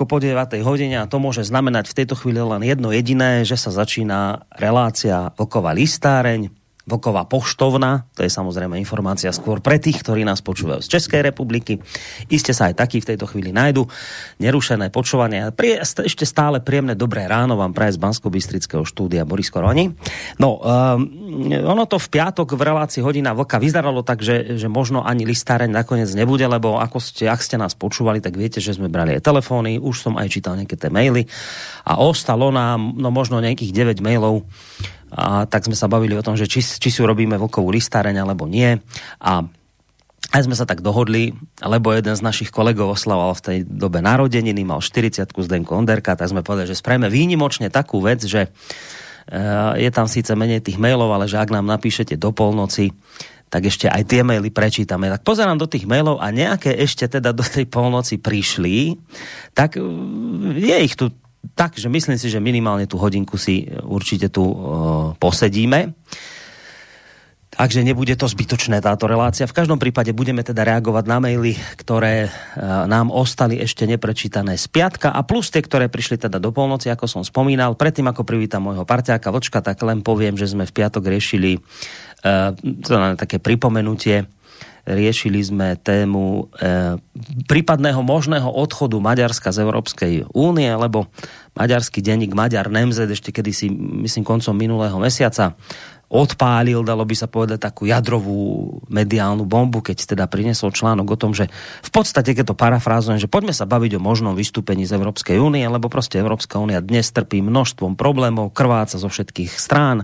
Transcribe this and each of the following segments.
krátko po 9. hodine a to môže znamenať v tejto chvíli len jedno jediné, že sa začína relácia Vlková listáreň Vlková poštovna, to je samozrejme informácia skôr pre tých, ktorí nás počúvajú z Českej republiky. Iste sa aj takí v tejto chvíli nájdu. Nerušené počúvanie. Prie, ešte stále príjemné dobré ráno vám praje z bansko štúdia Boris Koroni. No, um, ono to v piatok v relácii hodina vlka vyzeralo tak, že, že možno ani listáreň nakoniec nebude, lebo ako ste, ak ste nás počúvali, tak viete, že sme brali aj telefóny, už som aj čítal nejaké tie maily a ostalo nám no možno nejakých 9 mailov a tak sme sa bavili o tom, že či, či si urobíme vlkovú listáreň alebo nie. A aj sme sa tak dohodli, lebo jeden z našich kolegov oslavoval v tej dobe narodeniny, mal 40 Zdenko Onderka, tak sme povedali, že spravíme výnimočne takú vec, že eh, je tam síce menej tých mailov, ale že ak nám napíšete do polnoci, tak ešte aj tie maily prečítame. Tak pozerám do tých mailov a nejaké ešte teda do tej polnoci prišli, tak eh, je ich tu tak, že myslím si, že minimálne tú hodinku si určite tu uh, posedíme. Takže nebude to zbytočné táto relácia. V každom prípade budeme teda reagovať na maily, ktoré uh, nám ostali ešte neprečítané z piatka a plus tie, ktoré prišli teda do polnoci, ako som spomínal. Predtým, ako privítam môjho parťáka Vlčka, tak len poviem, že sme v piatok riešili uh, to na také pripomenutie riešili sme tému e, prípadného možného odchodu Maďarska z Európskej únie, lebo maďarský denník Maďar Nemzed ešte kedysi, myslím, koncom minulého mesiaca odpálil, dalo by sa povedať, takú jadrovú mediálnu bombu, keď teda prinesol článok o tom, že v podstate, keď to parafrázujem, že poďme sa baviť o možnom vystúpení z Európskej únie, lebo proste Európska únia dnes trpí množstvom problémov, krváca zo všetkých strán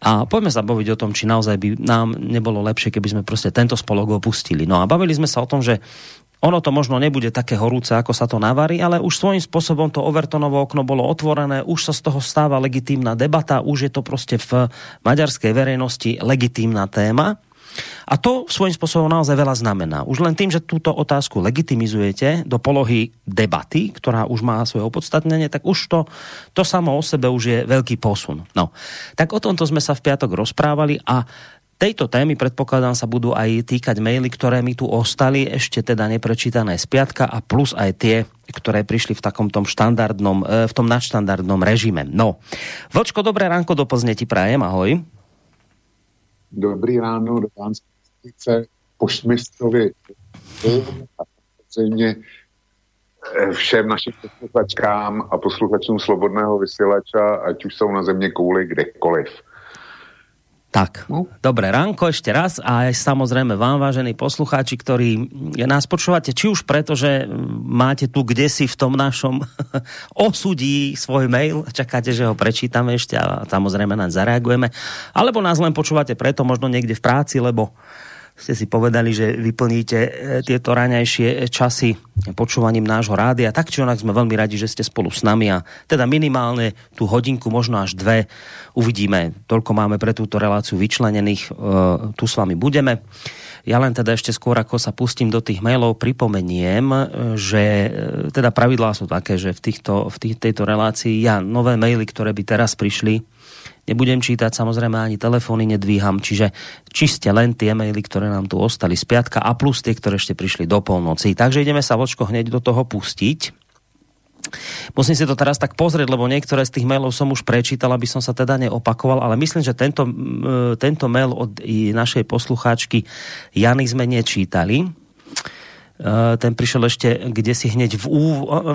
a poďme sa baviť o tom, či naozaj by nám nebolo lepšie, keby sme prostě tento spolok opustili. No a bavili sme sa o tom, že ono to možno nebude také horúce, ako sa to navarí, ale už svojím spôsobom to Overtonovo okno bolo otvorené, už sa z toho stáva legitímna debata, už je to prostě v maďarskej verejnosti legitímna téma. A to svojím spôsobom naozaj veľa znamená. Už len tým, že túto otázku legitimizujete do polohy debaty, ktorá už má svoje opodstatnenie, tak už to, to samo o sebe už je veľký posun. No, tak o tomto sme sa v piatok rozprávali a tejto témy predpokladám sa budú aj týkať maily, ktoré mi tu ostali, ešte teda neprečítané z piatka a plus aj tie, ktoré prišli v takom tom štandardnom, e, v tom nadštandardnom režime. No, Vlčko, dobré ránko do Plzne ti prajem, ahoj. Dobrý ráno do Pánské poštmistrovi a samozřejmě eh, všem našim posluchačkám a posluchačům Slobodného vysílača, ať už jsou na země kouli kdekoliv. Tak, no. dobré ránko ešte raz a aj samozrejme vám, vážení poslucháči, ktorí nás počúvate, či už preto, že máte tu kde si v tom našom osudí svoj mail, čakáte, že ho prečítame ešte a samozrejme nám zareagujeme, alebo nás len počúvate preto možno niekde v práci, lebo ste si povedali, že vyplníte e, tieto raňajšie časy počúvaním nášho rádia. Tak či onak sme veľmi radi, že ste spolu s nami a teda minimálne tú hodinku, možno až dve, uvidíme. Toľko máme pre túto reláciu vyčlenených. E, tu s vami budeme. Ja len teda ešte skôr, ako sa pustím do tých mailov, pripomeniem, že e, teda pravidlá sú také, že v, týchto, v tých, tejto relácii ja nové maily, ktoré by teraz prišli, Nebudem čítať, samozrejme ani telefóny nedvíham, čiže čiste len tie maily, ktoré nám tu ostali z piatka a plus tie, ktoré ešte prišli do polnoci. Takže ideme sa vočko hneď do toho pustiť. Musím si to teraz tak pozrieť, lebo niektoré z tých mailov som už prečítal, aby som sa teda neopakoval, ale myslím, že tento, tento mail od našej poslucháčky Jany sme nečítali ten prišel ešte kde si hneď v ú,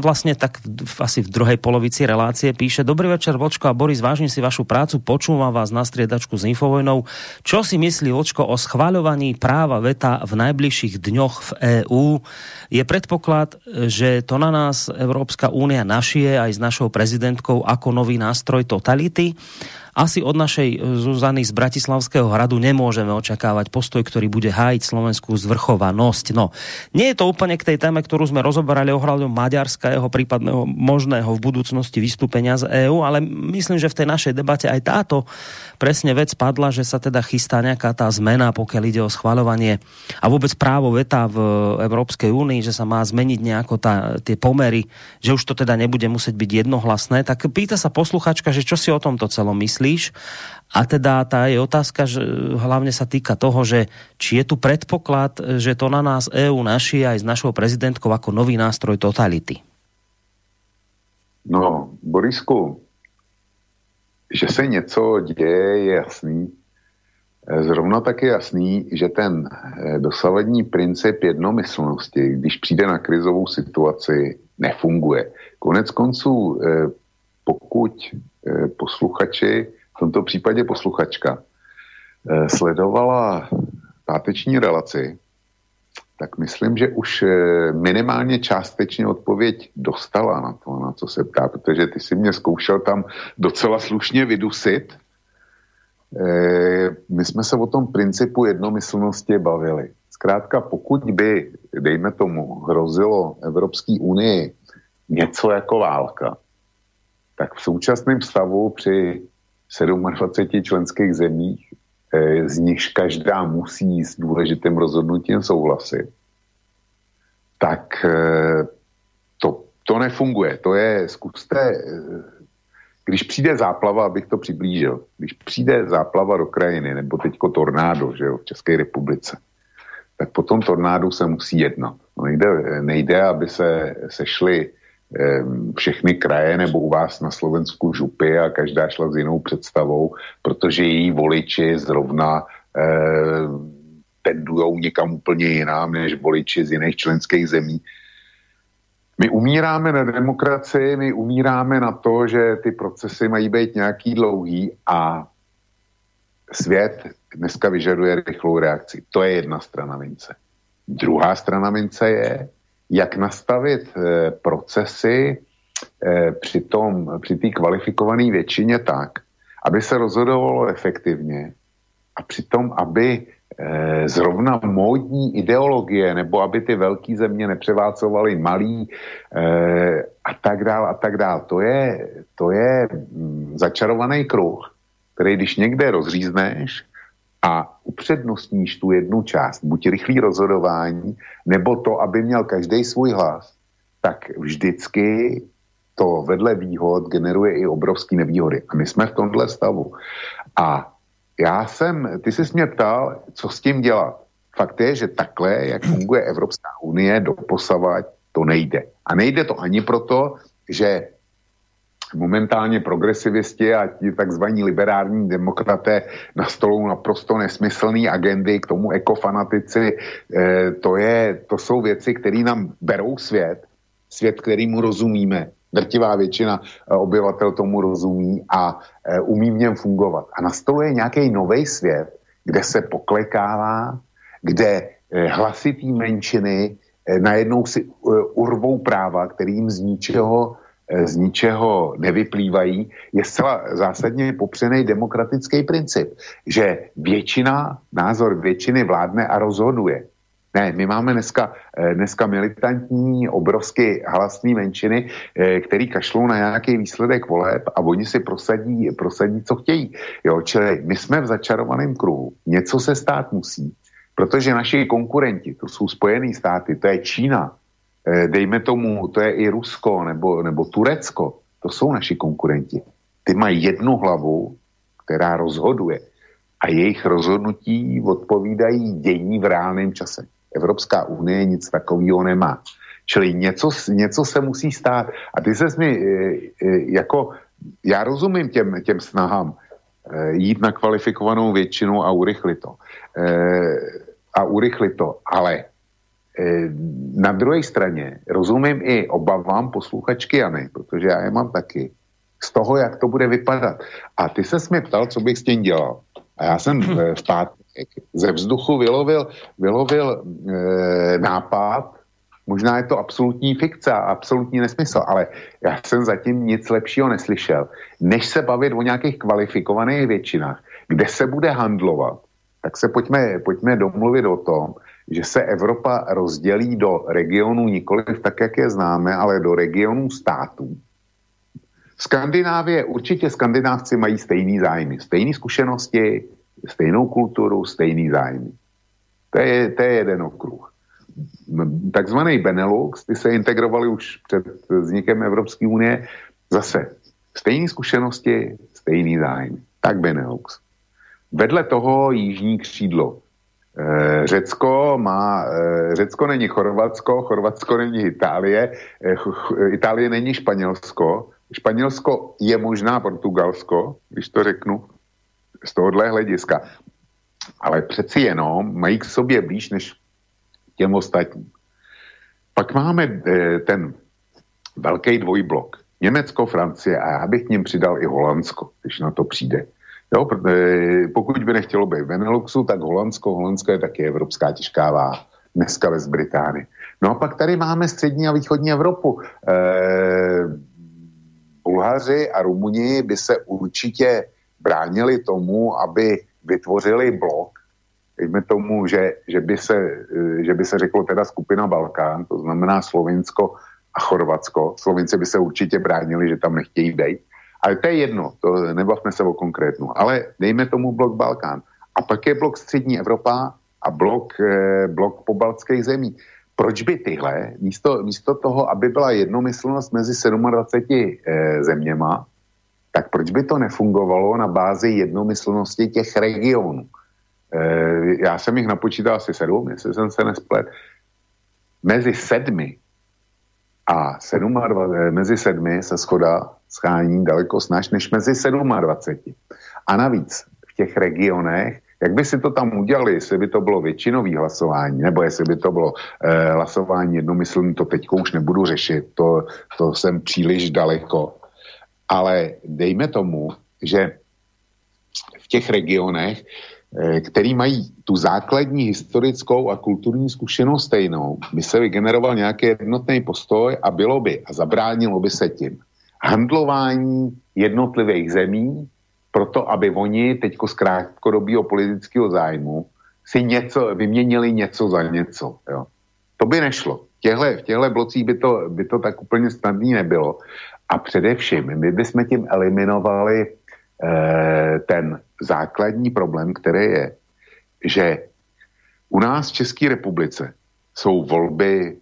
vlastne tak v, asi v druhej polovici relácie píše Dobrý večer Vočko a Boris, vážim si vašu prácu, počúvam vás na striedačku s Infovojnou. Čo si myslí Vočko o schváľovaní práva veta v najbližších dňoch v EÚ? Je predpoklad, že to na nás Európska únia našie aj s našou prezidentkou ako nový nástroj totality? Asi od našej Zuzany z Bratislavského hradu nemôžeme očakávať postoj, ktorý bude hájiť slovenskú zvrchovanosť. No, nie je to úplne k tej téme, ktorú sme rozoberali ohľadom Maďarska, jeho prípadného možného v budúcnosti vystúpenia z EÚ, ale myslím, že v tej našej debate aj táto presne vec padla, že sa teda chystá nejaká tá zmena, pokiaľ ide o schvalovanie a vôbec právo veta v Európskej únii, že sa má zmeniť nejako tá, tie pomery, že už to teda nebude musieť byť jednohlasné. Tak pýta sa posluchačka, že čo si o tomto celom myslíš? A teda tá je otázka, že hlavne sa týka toho, že či je tu predpoklad, že to na nás EU naši aj s našou prezidentkou ako nový nástroj totality. No, Borisku, že se něco děje, je jasný. Zrovna tak je jasný, že ten eh, dosavadní princip jednomyslnosti, když přijde na krizovou situaci, nefunguje. Konec konců, eh, pokud posluchači, v tomto případě posluchačka, sledovala páteční relaci, tak myslím, že už minimálně částečně odpověď dostala na to, na co se ptá, protože ty si mě zkoušel tam docela slušně vydusit, Eh, my jsme se o tom principu jednomyslnosti bavili. Zkrátka, pokud by, dejme tomu, hrozilo Evropské unii něco jako válka, tak v současném stavu při 27 členských zemích, eh, z nichž každá musí s důležitým rozhodnutím souhlasit, tak eh, to, to nefunguje. To je, zkuste když přijde záplava, abych to přiblížil, když přijde záplava do krajiny, nebo teďko tornádo, že jo, v České republice, tak po tom tornádu se musí jednat. No nejde, nejde, aby se sešly eh, všechny kraje nebo u vás na Slovensku župy a každá šla s jinou představou, protože její voliči zrovna eh, tendujou někam úplně jinam než voliči z jiných členských zemí. My umíráme na demokracii, my umíráme na to, že ty procesy mají být nějaký dlouhý a svět dneska vyžaduje rychlou reakci. To je jedna strana mince. Druhá strana mince je, jak nastavit eh, procesy eh, při, tom, při té kvalifikované většině tak, aby se rozhodovalo efektivně a přitom, aby Eh, zrovna módní ideologie, nebo aby ty velké země nepřeválcovaly malý a tak dál a tak dál. To je, to je mm, začarovaný kruh, který když někde rozřízneš a upřednostníš tu jednu část, buď rychlý rozhodování, nebo to, aby měl každý svůj hlas, tak vždycky to vedle výhod generuje i obrovské nevýhody. A my jsme v tomhle stavu. A já jsem, ty jsi mě ptal, co s tím dělat. Fakt je, že takhle, jak funguje Evropská unie, doposavať, to nejde. A nejde to ani proto, že momentálně progresivisti a ti takzvaní liberární demokraté na stolu naprosto nesmyslné agendy, k tomu ekofanatici, eh, to, je, to jsou věci, které nám berou svět, svět, kterýmu rozumíme. Drtivá většina eh, obyvatel tomu rozumí a eh, umí v něm fungovat. A nastoluje nějaký nový svět, kde se poklekává, kde hlasitý menšiny najednou si urvou práva, kterým z ničeho, z ničeho nevyplývají, je zcela zásadně popřený demokratický princip, že většina, názor většiny vládne a rozhoduje. Ne, my máme dneska, eh, dneska militantní, obrovsky hlasné menšiny, eh, který kašlou na nějaký výsledek voleb a oni si prosadí, prosadí co chtějí. Jo, čili my jsme v začarovaném kruhu. Něco se stát musí, protože naši konkurenti, to jsou Spojené státy, to je Čína, dejme tomu, to je i Rusko nebo, nebo Turecko, to jsou naši konkurenti. Ty mají jednu hlavu, která rozhoduje a jejich rozhodnutí odpovídají dění v reálném čase. Evropská unie nic takového nemá. Čili něco, něco se musí stát. A ty se mi e, e, jako, já rozumím těm, těm snahám jít na kvalifikovanou většinu a urychlit to. A urychlit to, ale na druhé straně rozumím i obavám posluchačky Jany, protože já je mám taky, z toho, jak to bude vypadat. A ty se mě ptal, co bych s tím dělal. A já jsem v pátek ze vzduchu vylovil, vylovil e, nápad Možná je to absolutní fikce a absolutní nesmysl, ale já jsem zatím nic lepšího neslyšel, než se bavit o nějakých kvalifikovaných většinách, kde se bude handlovat, tak se pojďme, pojďme domluvit o tom, že se Evropa rozdělí do regionů nikoliv tak, jak je známe, ale do regionů států. Skandinávie, určitě skandinávci mají stejný zájmy, stejné zkušenosti, stejnou kulturu, stejný zájmy. To je, to je jeden okruh. Takzvaný Benelux, ty se integrovali už před vznikem Evropské unie, zase stejné zkušenosti, stejný zájmy. Tak Benelux. Vedle toho jižní křídlo. E, Řecko má, e, Řecko není Chorvatsko, Chorvatsko není Itálie, e, Itálie není Španělsko, Španělsko je možná Portugalsko, když to řeknu, z tohohle hlediska. Ale přeci jenom mají k sobě blíž než těm ostatním. Pak máme ten velký dvojblok. Německo, Francie a já bych k něm přidal i Holandsko, když na to přijde. Jo, pokud by nechtělo být Beneluxu, tak Holandsko, Holandsko je taky evropská těžká váha. Dneska ve Británii. No a pak tady máme střední a východní Evropu. E, Bulhaři a Rumuni by se určitě bránili tomu, aby vytvořili blok, dejme tomu, že, že, by se, že by se řeklo teda skupina Balkán, to znamená Slovinsko a Chorvatsko. Slovinci by se určitě bránili, že tam nechtějí být. Ale to je jedno, to nebavme se o konkrétnu. Ale dejme tomu blok Balkán. A pak je blok Střední Evropa a blok, eh, blok pobaltských zemí. Proč by tyhle, místo, místo toho, aby byla jednomyslnost mezi 27 eh, zeměma, tak proč by to nefungovalo na bázi jednomyslnosti těch regionů? Eh, já jsem jich napočítal asi sedm, jestli jsem se nesplet. Mezi sedmi a 27, eh, mezi sedmi se schoda schání daleko snaž než mezi 27. A navíc v těch regionech, jak by si to tam udělali, jestli by to bylo většinový hlasování, nebo jestli by to bylo eh, hlasování jednomyslný, to teď už nebudu řešit, to, to jsem příliš daleko. Ale dejme tomu, že v těch regionech, eh, který mají tu základní historickou a kulturní zkušenost stejnou, by se vygeneroval nějaký jednotný postoj a bylo by a zabránilo by se tím handlování jednotlivých zemí, proto aby oni teďko z krátkodobého politického zájmu si něco, vyměnili něco za něco. Jo. To by nešlo. V těchto, v těchto blocích by to, by to tak úplně snadný nebylo. A především, my bychom tím eliminovali eh, ten základní problém, který je, že u nás v České republice jsou volby,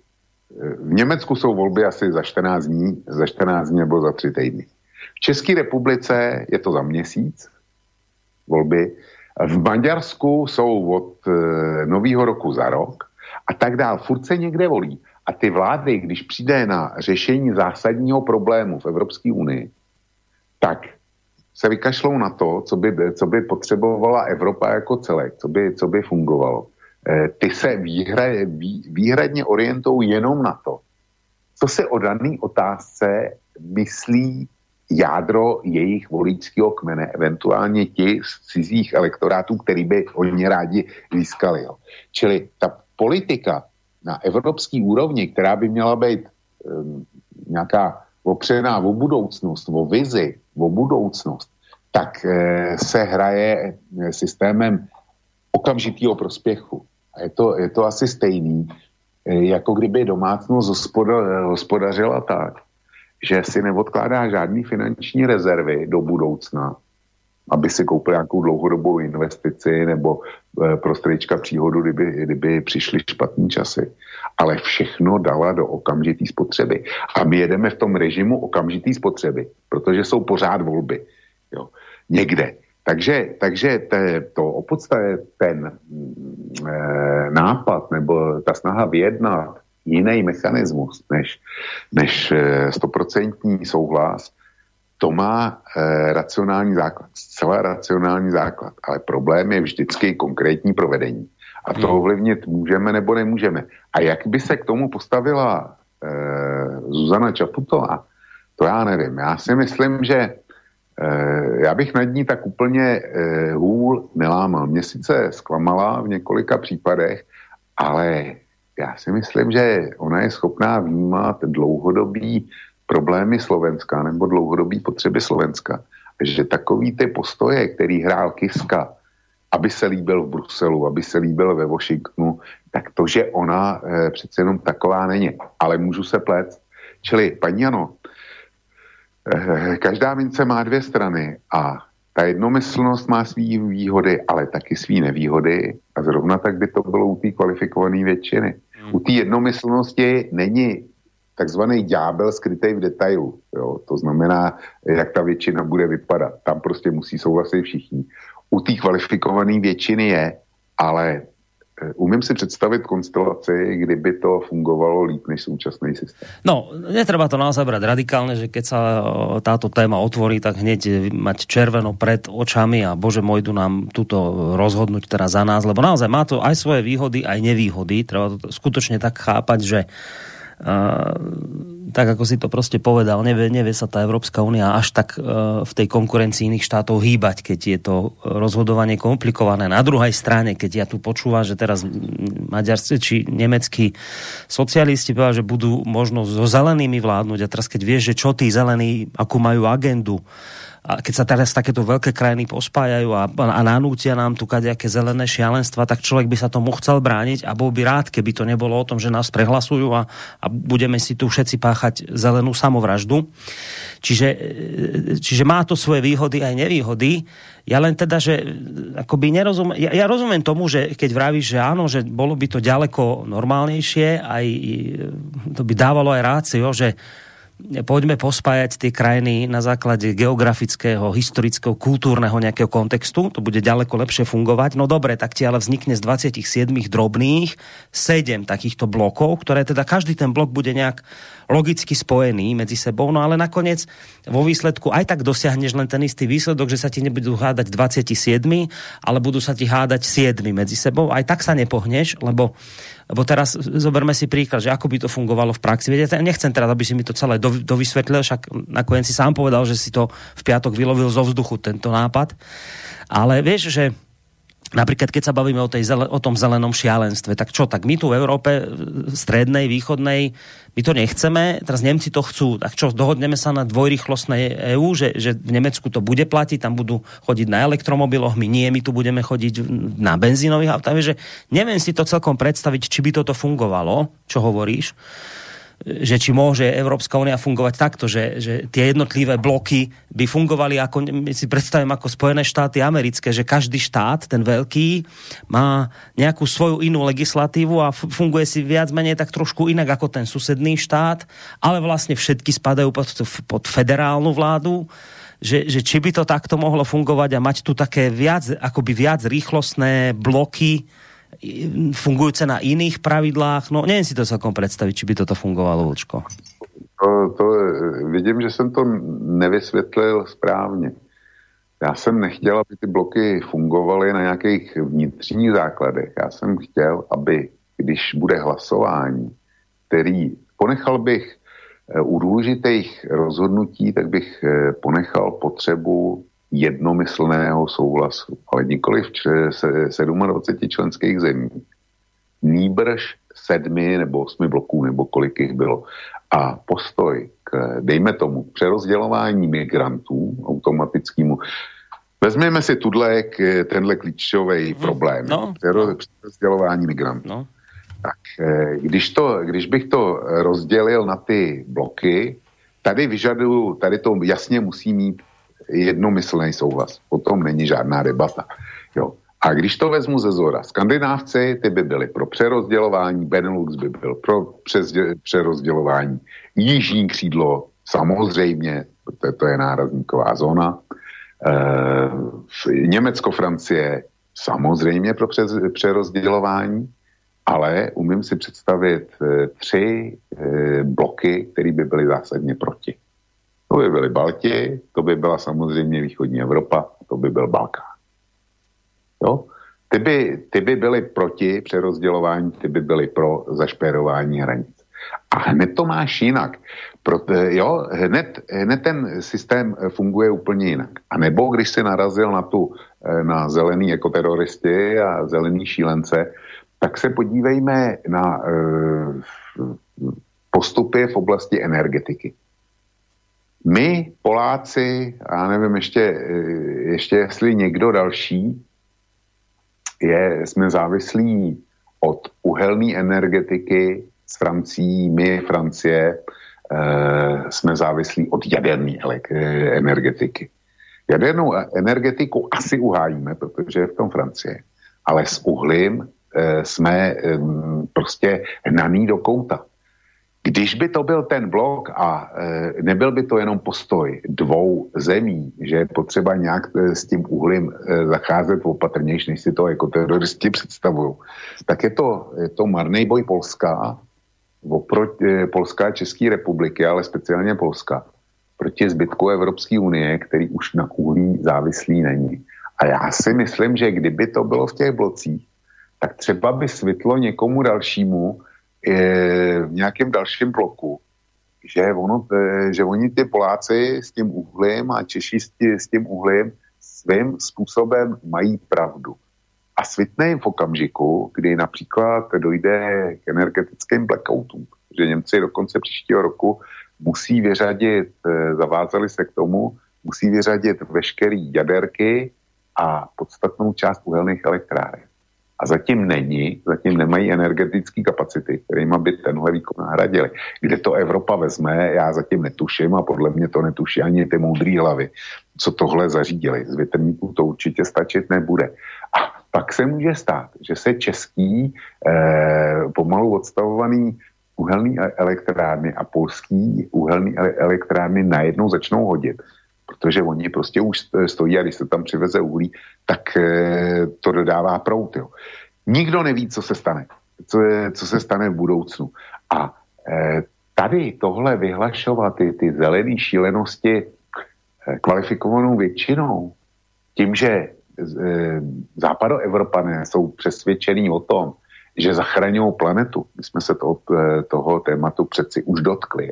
v Německu jsou volby asi za 14 dní, za 14 dní nebo za 3 týdny. V České republice je to za měsíc volby, v Maďarsku jsou od e, nového roku za rok a tak dál. Furt se někde volí. A ty vlády, když přijde na řešení zásadního problému v Evropské unii, tak se vykašlou na to, co by, co by potřebovala Evropa jako celek, co by, co by fungovalo. E, ty se výhra, vý, výhradně orientují jenom na to, co se o dané otázce myslí jádro jejich voličského kmene, eventuálně ti z cizích elektorátů, který by oni rádi získali. Jo. Čili ta politika na evropské úrovni, která by měla být um, nějaká opřená o budoucnost, o vizi, o budoucnost, tak e, se hraje eh, systémem okamžitého prospěchu. A je to, je to asi stejný, e, jako kdyby domácnost hospoda, hospodařila tak, že si neodkládá žádný finanční rezervy do budoucna, aby si koupil nějakou dlouhodobou investici nebo e, prostrička příhodu, kdyby, kdyby přišly špatné časy. Ale všechno dala do okamžitý spotřeby. A my jedeme v tom režimu okamžitý spotřeby, protože jsou pořád volby. Jo. Někde. Takže, takže te, to opodstatě, ten e, nápad nebo ta snaha vyjednat jiný mechanismus než, než e, stoprocentní souhlas, to má e, racionální základ, zcela racionální základ, ale problém je vždycky konkrétní provedení. A to hmm. ovlivnit můžeme nebo nemůžeme. A jak by se k tomu postavila e, Zuzana Čaputová, to já nevím. Já si myslím, že já bych nad ní tak úplně e, hůl nelámal. Mě sice zklamala v několika případech, ale já si myslím, že ona je schopná vnímat dlouhodobý problémy Slovenska nebo dlouhodobý potřeby Slovenska. Že takový ty postoje, který hrál Kiska, aby se líbil v Bruselu, aby se líbil ve Washingtonu, tak to, že ona e, přece jenom taková není. Ale můžu se plést. Čili, paní Jano, každá mince má dvě strany a ta jednomyslnost má svý výhody, ale taky svý nevýhody a zrovna tak by to bylo u té kvalifikované většiny. Hmm. U té jednomyslnosti není takzvaný ďábel skrytý v detailu. Jo? To znamená, jak ta většina bude vypadat. Tam prostě musí souhlasit všichni. U té kvalifikované většiny je, ale Eh, umím si představit konstelaci, kdyby to fungovalo líp než současný systém. No, netreba to naozaj brať radikálne, že keď sa eh, táto téma otvorí, tak hneď mať červeno pred očami a bože môj, tu nám túto rozhodnúť teraz za nás, lebo naozaj má to aj svoje výhody, aj nevýhody. Treba to skutočne tak chápať, že tak ako si to prostě povedal, nevie, nevie sa tá Európska únia až tak uh, v tej konkurencii iných štátov hýbať, keď je to rozhodovanie komplikované. Na druhej strane, keď ja tu počúvam, že teraz maďarskí či nemeckí socialisti povedali, že budú možno so zelenými vládnuť a teraz keď vieš, že čo tí zelení, akú majú agendu, a keď sa teraz takéto veľké krajiny pospájajú a, a nanútia nám tu kadejaké zelené šialenstva, tak človek by sa tomu chcel brániť a bol by rád, keby to nebolo o tom, že nás prehlasujú a, a budeme si tu všetci páchať zelenú samovraždu. Čiže, čiže má to svoje výhody aj nevýhody. Ja len teda, že akoby nerozum, ja, ja rozumiem tomu, že keď vravíš, že áno, že bolo by to ďaleko normálnejšie, aj to by dávalo aj rácio, že poďme pospájať tie krajiny na základe geografického, historického, kultúrneho nejakého kontextu, to bude ďaleko lepšie fungovať. No dobre, tak ti ale vznikne z 27 drobných 7 takýchto blokov, ktoré teda každý ten blok bude nejak logicky spojený medzi sebou, no ale nakoniec vo výsledku aj tak dosiahneš len ten istý výsledok, že sa ti nebudú hádať 27, ale budú sa ti hádať 7 medzi sebou, aj tak sa nepohneš, lebo Lebo teraz zoberme si príklad, že ako by to fungovalo v praxi. Viete, nechcem teraz, aby si mi to celé dovysvetlil, však nakoniec si sám povedal, že si to v piatok vylovil zo vzduchu, tento nápad. Ale vieš, že Napríklad, keď sa bavíme o, tej, o tom zelenom šialenstve, tak čo, tak my tu v Európe strednej, východnej, my to nechceme, teraz Nemci to chcú, tak čo, dohodneme sa na dvojrychlostnej EU, že, že v Nemecku to bude platiť, tam budú chodiť na elektromobiloch, my nie, my tu budeme chodiť na benzínových autách, že neviem si to celkom predstaviť, či by toto fungovalo, čo hovoríš že či môže Európska únia fungovať takto, že, že tie jednotlivé bloky by fungovali ako, my si predstavím ako Spojené štáty americké, že každý štát, ten veľký, má nejakú svoju inú legislatívu a funguje si viac menej tak trošku inak ako ten susedný štát, ale vlastne všetky spadajú pod, pod federálnu vládu že, že či by to takto mohlo fungovať a mať tu také viac, akoby viac rýchlostné bloky, fungujúce na iných pravidlách. No nevím si to celkom představit, či by toto fungovalo, Vlčko. To, to, vidím, že jsem to nevysvětlil správně. Já jsem nechtěl, aby ty bloky fungovaly na nějakých vnitřních základech. Já jsem chtěl, aby když bude hlasování, který ponechal bych eh, u důležitých rozhodnutí, tak bych eh, ponechal potřebu jednomyslného souhlasu, ale nikoli v 27 členských zemí. Nýbrž sedmi nebo osmi bloků, nebo kolik jich bylo. A postoj k, dejme tomu, přerozdělování migrantů automatickému, Vezměme si tudle, tenhle klíčový hmm. problém. No. Přerozdělování migrantů. No. Tak eh, když, to, když bych to rozdělil na ty bloky, tady vyžaduju, tady to jasně musí mít jednomyslný souhlas. O tom není žádná debata. Jo. A když to vezmu ze zora, skandinávci, ty by byli pro přerozdělování, Benelux by byl pro přerozdělování, jižní křídlo, samozřejmě, to, to je nárazníková zóna, e, Německo, Francie, samozřejmě pro přerozdělování, ale umím si představit e, tři e, bloky, které by byly zásadně proti. By byly Balti, to by byla samozřejmě východní Evropa, to by byl Balkán. Jo? Ty by, ty by byly proti přerozdělování, ty by byly pro zašpérování hranic. A hned to máš jinak. Proto, jo, hned, hned ten systém funguje úplně jinak. A nebo když si narazil na tu, na zelený ekoteroristy a zelený šílence, tak se podívejme na e, postupy v oblasti energetiky. My, Poláci, já nevím ještě, e, ještě jestli někdo další, je, jsme závislí od uhelné energetiky s Francií, my, Francie, e, jsme závislí od jaderné energetiky. Jadernou energetiku asi uhájíme, protože je v tom Francie, ale s uhlím e, jsme e, prostě hnaný do kouta. Když by to byl ten blok a e, nebyl by to jenom postoj dvou zemí, že je potřeba nějak e, s tím uhlím e, zacházet opatrnější, než si to jako teroristi představují, tak je to, je to marný boj Polska, oproti, e, Polska a České republiky, ale speciálně Polska, proti zbytku Evropské unie, který už na uhlí závislý není. A já si myslím, že kdyby to bylo v těch blocích, tak třeba by světlo někomu dalšímu v nějakém dalším bloku, že, ono, e, že oni ty Poláci s tím uhlím a Češi s tím uhlím svým způsobem mají pravdu. A svitne jim v okamžiku, kdy například dojde k energetickým blackoutům, že Němci do konce příštího roku musí vyřadit, e, zavázali se k tomu, musí vyřadit veškerý jaderky a podstatnou část uhelných elektráren. A zatím není, zatím nemají energetické kapacity, kterými by tenhle výkon nahradili. Kde to Evropa vezme, já zatím netuším a podle mě to netuší ani ty moudrý hlavy, co tohle zařídili. Z větrníků to určitě stačit nebude. A pak se může stát, že se český eh, pomalu odstavovaný uhelný elektrárny a polský uhelný elektrárny najednou začnou hodit protože oni prostě už stojí a když se tam přiveze uhlí, tak eh, to dodává prout. Jo. Nikdo neví, co se stane, co, co se stane v budoucnu. A eh, tady tohle vyhlašovat, ty, ty zelené šílenosti eh, kvalifikovanou většinou, tím, že západoevropané jsou přesvědčení o tom, že zachraňují planetu. My jsme se toho, toho tématu přeci už dotkli.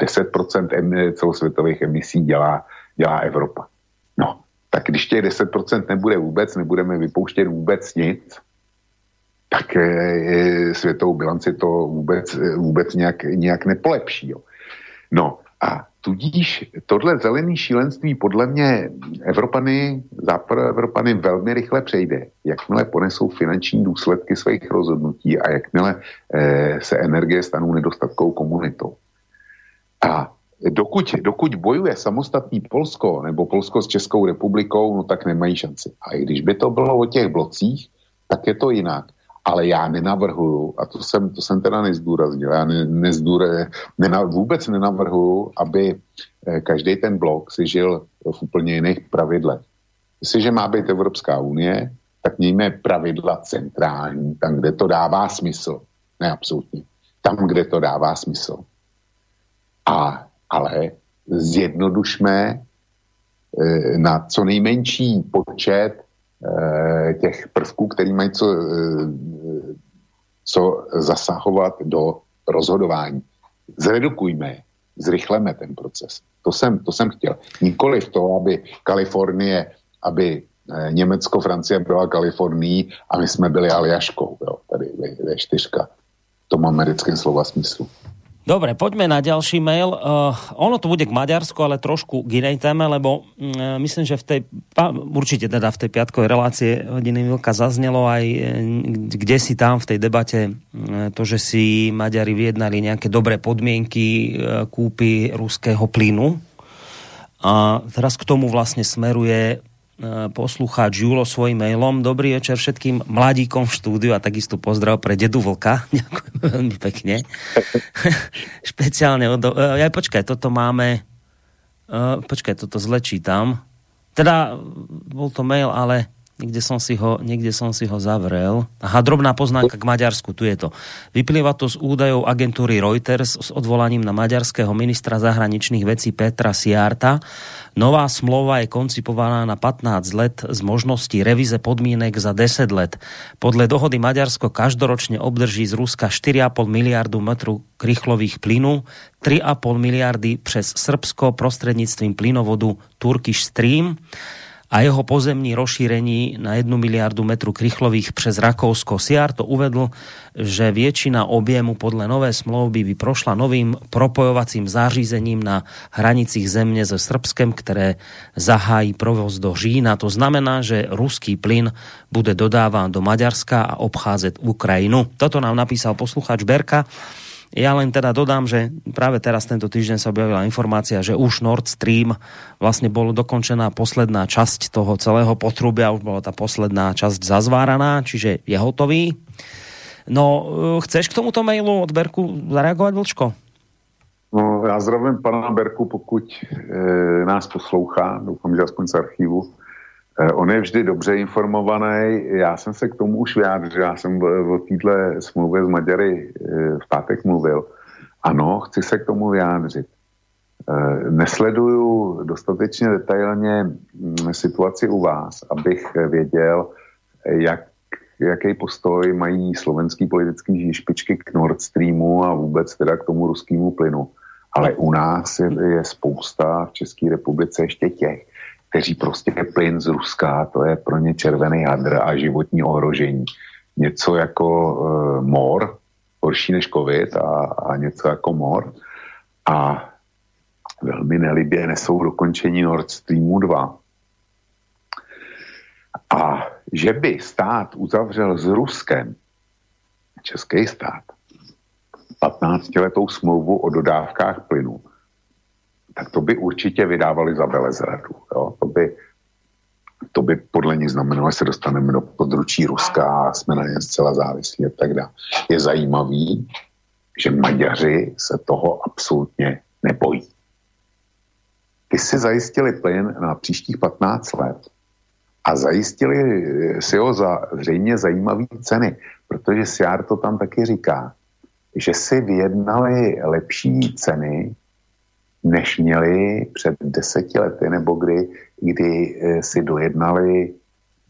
10% celosvětových emisí dělá dělá Evropa. No, tak když těch 10% nebude vůbec, nebudeme vypouštět vůbec nic, tak e, světovou bilanci to vůbec, eh, vůbec nějak, nějak nepolepší. Jo. No a tudíž tohle zelený šílenství podle mě Evropany, západoevropany velmi rychle přejde, jakmile ponesou finanční důsledky svých rozhodnutí a jakmile e, se energie stanou nedostatkou komunitou. A dokud, dokud bojuje samostatný Polsko nebo Polsko s Českou republikou, no tak nemají šanci. A i když by to bylo o těch blocích, tak je to jinak. Ale já nenavrhuju, a to jsem, to jsem teda nezdůraznil, já ne, nezdůre, nena, vůbec nenavrhuju, aby eh, každý ten blok si žil v úplně jiných pravidlech. Jestliže má být Evropská unie, tak mějme pravidla centrální, tam, kde to dává smysl. Ne absolutně. Tam, kde to dává smysl. A ale zjednodušme eh, na co nejmenší počet eh, těch prvků, který mají co, eh, co zasahovat do rozhodování. Zredukujme, zrychleme ten proces. To jsem, to jsem chtěl. Nikoli v to, aby Kalifornie, aby Německo, Francie byla Kalifornií a my jsme byli Aljaškou, jo, tady ve, ve čtyřka v tom americkém slova smyslu. Dobre, poďme na ďalší mail. Uh, ono to bude k Maďarsku, ale trošku k inej téme, lebo uh, myslím, že v tej, určite teda v tej piatkovej relácii hodiny Milka zaznelo aj uh, kde si tam v tej debate uh, to, že si Maďari vyjednali nejaké dobré podmienky uh, kúpy ruského plynu. A teraz k tomu vlastne smeruje poslucháč Julo svojím mailom. Dobrý večer všetkým mladíkom v štúdiu a takisto pozdrav pre dedu Vlka. Ďakujem veľmi pekne. Špeciálne od... Ja, e, počkaj, toto máme... Uh, počkaj, toto zle čítam. Teda bol to mail, ale Niekde som si ho, niekde som si ho zavrel. Aha, drobná poznámka k Maďarsku, tu je to. Vyplýva to z údajov agentúry Reuters s odvolaním na maďarského ministra zahraničných vecí Petra Siarta. Nová smlouva je koncipovaná na 15 let s možností revize podmínek za 10 let. Podle dohody Maďarsko každoročne obdrží z Ruska 4,5 miliardu metrů krychlových plynu, 3,5 miliardy přes Srbsko prostredníctvím plynovodu Turkish Stream a jeho pozemní rozšírení na 1 miliardu metru krychlových přes Rakousko. Siar to uvedl, že většina objemu podle nové smlouvy by prošla novým propojovacím zářízením na hranicích země se Srbskem, které zahájí provoz do Října. To znamená, že ruský plyn bude dodáván do Maďarska a obcházet Ukrajinu. Toto nám napísal posluchač Berka. Ja len teda dodám, že práve teraz tento týždeň sa objavila informácia, že už Nord Stream vlastne bolo dokončená posledná časť toho celého potrubia, už bola tá posledná časť zazváraná, čiže je hotový. No, eh, chceš k tomuto mailu od Berku zareagovat, Vlčko? No, já zdravím pana Berku, pokud e, nás poslouchá, doufám, že aspoň z archivu. E, on je vždy dobře informovaný. Já jsem se k tomu už vyjádřil, já jsem o této smlouvě s Maďary e, v pátek mluvil. Ano, chci se k tomu vyjádřit. E, nesleduju dostatečně detailně mm, situaci u vás, abych věděl, jak, jaký postoj mají slovenský politický špičky k Nord Streamu a vůbec teda k tomu ruskému plynu. Ale u nás je, je spousta v České republice ještě těch, kteří prostě plyn z Ruska, to je pro ně červený hadr a životní ohrožení. Něco jako uh, mor, horší než covid a, a něco jako mor. A velmi nelibě nesou dokončení Nord Streamu 2. A že by stát uzavřel s Ruskem, český stát, 15-letou smlouvu o dodávkách plynu, tak to by určitě vydávali za Belezradu. Jo? To, by, to by podle nich znamenalo, že se dostaneme do područí Ruska a jsme na ně zcela závislí a tak dále. Je zajímavý, že Maďaři se toho absolutně nebojí. Ty si zajistili plyn na příštích 15 let a zajistili si ho za zřejmě zajímavé ceny, protože Siar to tam taky říká, že si vyjednali lepší ceny než měli před deseti lety, nebo kdy, kdy eh, si dojednali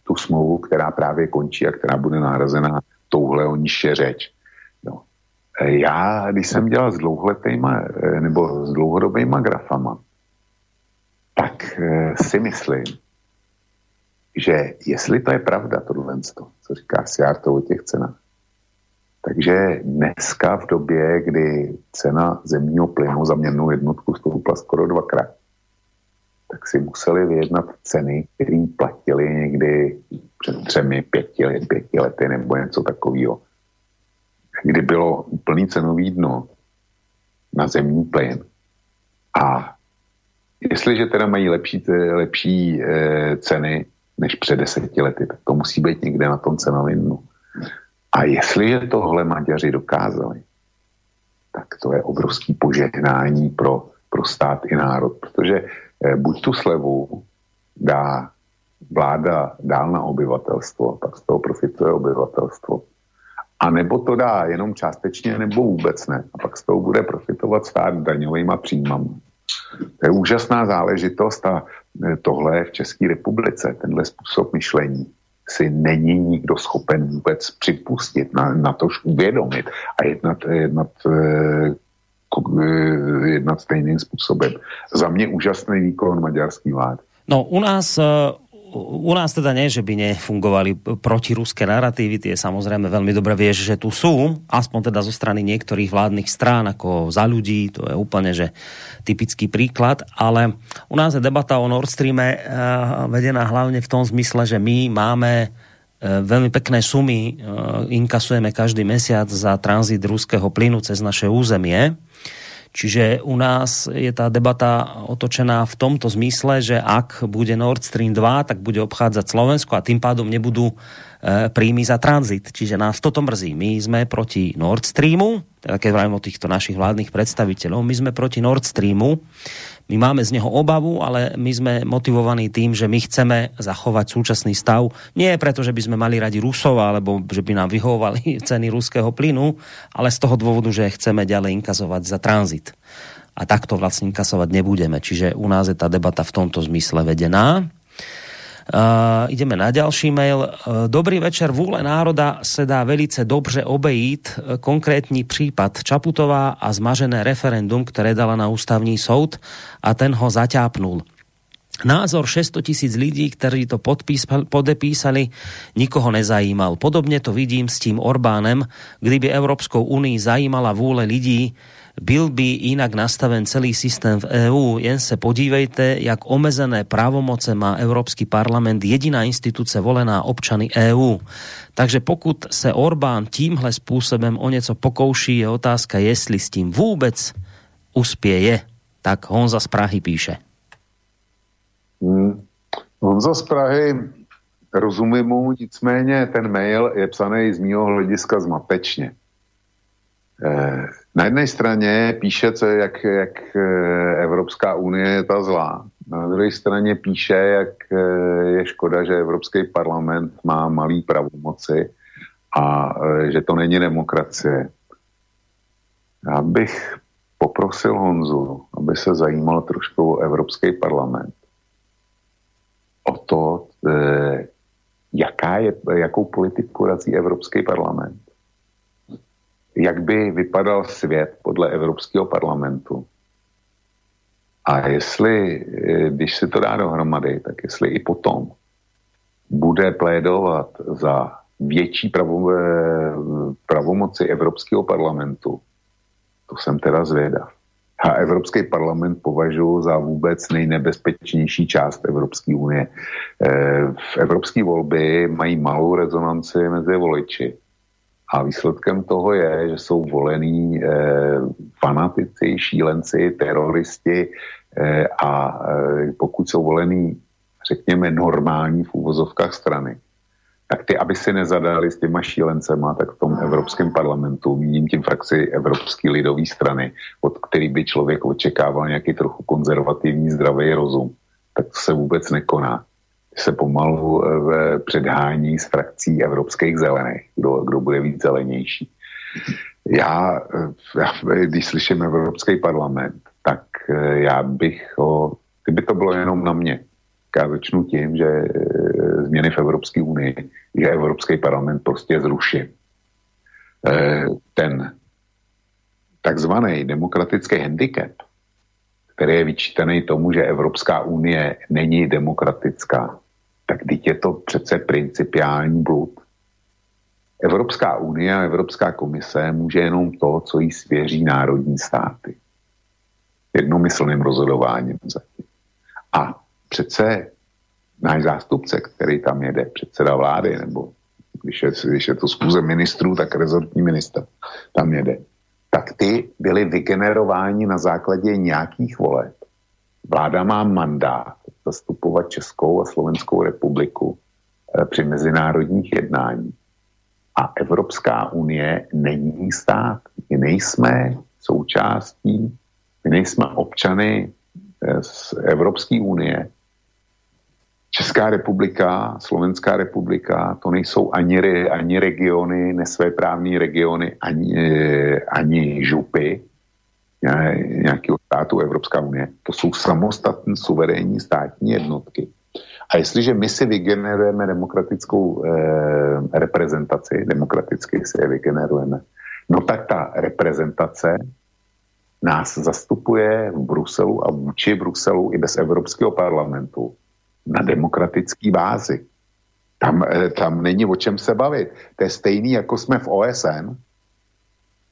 tu smlouvu, která právě končí a která bude nahrazena touhle o níž řeč. No. Já, když jsem dělal s dlouholetýma, eh, nebo s dlouhodobýma grafama, tak si myslím, že jestli to je pravda, tohle, co říká Siarto o těch cenách, takže dneska v době, kdy cena zemního plynu za měrnou jednotku stoupla skoro dvakrát, tak si museli vyjednat ceny, které platili někdy před třemi, pěti, pěti lety nebo něco takového. Kdy bylo úplný cenový dno na zemní plyn. A jestliže teda mají lepší, lepší e, ceny než před deseti lety, tak to musí být někde na tom cenovém dnu. A jestliže tohle Maďaři dokázali, tak to je obrovský požehnání pro, pro stát i národ, protože eh, buď tu slevu dá vláda dál na obyvatelstvo, pak z toho profituje obyvatelstvo, a nebo to dá jenom částečně, nebo vůbec ne. A pak z toho bude profitovat stát daňovými příjmami. To je úžasná záležitost a eh, tohle v České republice, tenhle způsob myšlení si není nikdo schopen vůbec připustit, na, na tož uvědomit a jednat, jednat, eh, eh, jednat stejným způsobem. Za mě úžasný výkon maďarský vlády. No u nás eh, u nás teda nie, že by nefungovali protiruské narratívy, tie samozrejme veľmi dobre vieš, že tu sú, aspoň teda zo strany niektorých vládnych strán, ako za ľudí, to je úplne, že typický príklad, ale u nás je debata o Nord Streame eh, vedená hlavne v tom zmysle, že my máme eh, veľmi pekné sumy, eh, inkasujeme každý mesiac za tranzit ruského plynu cez naše územie Čiže u nás je tá debata otočená v tomto zmysle, že ak bude Nord Stream 2, tak bude obchádzať Slovensko a tým pádom nebudú e, príjmy za tranzit. Čiže nás toto mrzí. My sme proti Nord Streamu, teda keď o týchto našich vládnych predstaviteľov, my sme proti Nord Streamu, my máme z neho obavu, ale my sme motivovaní tým, že my chceme zachovať súčasný stav. Nie preto, že by sme mali radi Rusov, alebo že by nám vyhovovali ceny ruského plynu, ale z toho dôvodu, že chceme ďalej inkazovať za tranzit. A takto vlastne inkasovať nebudeme. Čiže u nás je tá debata v tomto zmysle vedená. Uh, ideme na ďalší mail. Uh, dobrý večer. Vůle národa se dá velice dobře obejít. Uh, konkrétní případ Čaputová a zmažené referendum, které dala na ústavní soud a ten ho zaťápnul. Názor 600 tisíc lidí, ktorí to podepísali, nikoho nezajímal. Podobne to vidím s tím Orbánem. Kdyby Európskou unii zajímala vůle lidí, byl by inak nastaven celý systém v EU. Jen se podívejte, jak omezené právomoce má Európsky parlament, jediná instituce volená občany EU. Takže pokud se Orbán tímhle způsobem o něco pokouší, je otázka, jestli s tím vůbec uspěje. Tak Honza z Prahy píše. Hmm. Honza z Prahy, rozumím mu, nicméně ten mail je psaný z mého hlediska zmatečně. Eh, na jedné straně píše, co, jak, jak eh, Evropská unie je ta zlá. Na druhé straně píše, jak eh, je škoda, že Evropský parlament má malý pravomoci a že to není demokracie. Já bych poprosil Honzu, aby se zajímal trošku o Evropský parlament. O to, jaká je, jakou politiku razí Evropský parlament jak by vypadal svět podle Evropského parlamentu. A jestli, eh, když si to dá dohromady, tak jestli i potom bude plédovat za větší pravo, eh, pravomoci Evropského parlamentu, to jsem teda zvědav. A Evropský parlament považuji za vůbec nejnebezpečnější část Evropské unie. Eh, v evropské volby mají malou rezonanci mezi voliči a výsledkem toho je, že jsou volení eh, fanatici, šílenci, teroristi eh, a eh, pokud jsou volení, řekněme, normální v úvozovkách strany, tak ty, aby si nezadali s těma šílencema, tak v tom Evropském parlamentu, míním tím frakci Evropské lidové strany, od který by člověk očekával nějaký trochu konzervativní zdravý rozum, tak to se vůbec nekoná se pomalu eh, předhání s frakcí evropských zelených, kdo, kdo bude víc zelenější. Já, eh, já, když slyším Evropský parlament, tak eh, já bych ho, kdyby to bylo jenom na mě, já začnu tím, že změny v Evropské unii, že Evropský parlament prostě zruším. Ten takzvaný demokratický handicap, který je vyčítaný tomu, že Evropská unie není demokratická, tak teď je to přece principiální blud. Evropská unie a Evropská komise může jenom to, co jí svěří národní státy. Jednomyslným rozhodováním zatím. A přece náš zástupce, který tam jede, předseda vlády, nebo když je, když je to zkuze ministrů, tak rezortní minister tam jede, tak ty byly vygenerováni na základě nějakých voleb. Vláda má mandát zastupovat Českou a Slovenskou republiku eh, při mezinárodních jednáních. A Evropská unie není stát. My nejsme součástí, my nejsme občany eh, z Evropské unie. Česká republika, Slovenská republika, to nejsou ani, ani regiony, nesvéprávní regiony, ani, eh, ani župy, nějakého státu Evropská unie. To jsou samostatné suverénní státní jednotky. A jestliže my si vygenerujeme demokratickou eh, reprezentaci, demokraticky si je vygenerujeme, no tak ta reprezentace nás zastupuje v Bruselu a vůči Bruselu i bez Evropského parlamentu na demokratický bázi. Tam, eh, tam není o čem se bavit. To je stejný, jako jsme v OSN,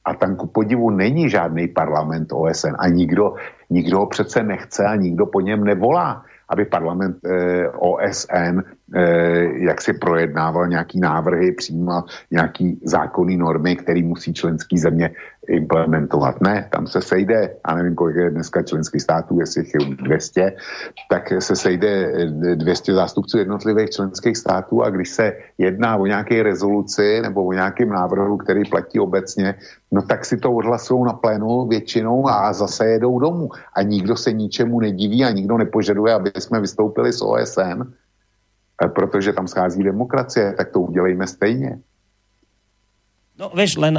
a tam ku podivu není žádný parlament OSN a nikdo, nikdo ho přece nechce a nikdo po něm nevolá, aby parlament eh, OSN jak si projednával nějaký návrhy, přijímal nějaký zákonný normy, který musí členský země implementovat. Ne, tam se sejde, a nevím, kolik je dneska členských států, jestli je 200, tak se sejde 200 zástupců jednotlivých členských států a když se jedná o nějaké rezoluci nebo o nějakém návrhu, který platí obecně, no tak si to odhlasují na plénu většinou a zase jedou domů. A nikdo se ničemu nediví a nikdo nepožaduje, aby jsme vystoupili z OSN, protože tam schází demokracie, tak to udělejme stejně. No vieš, len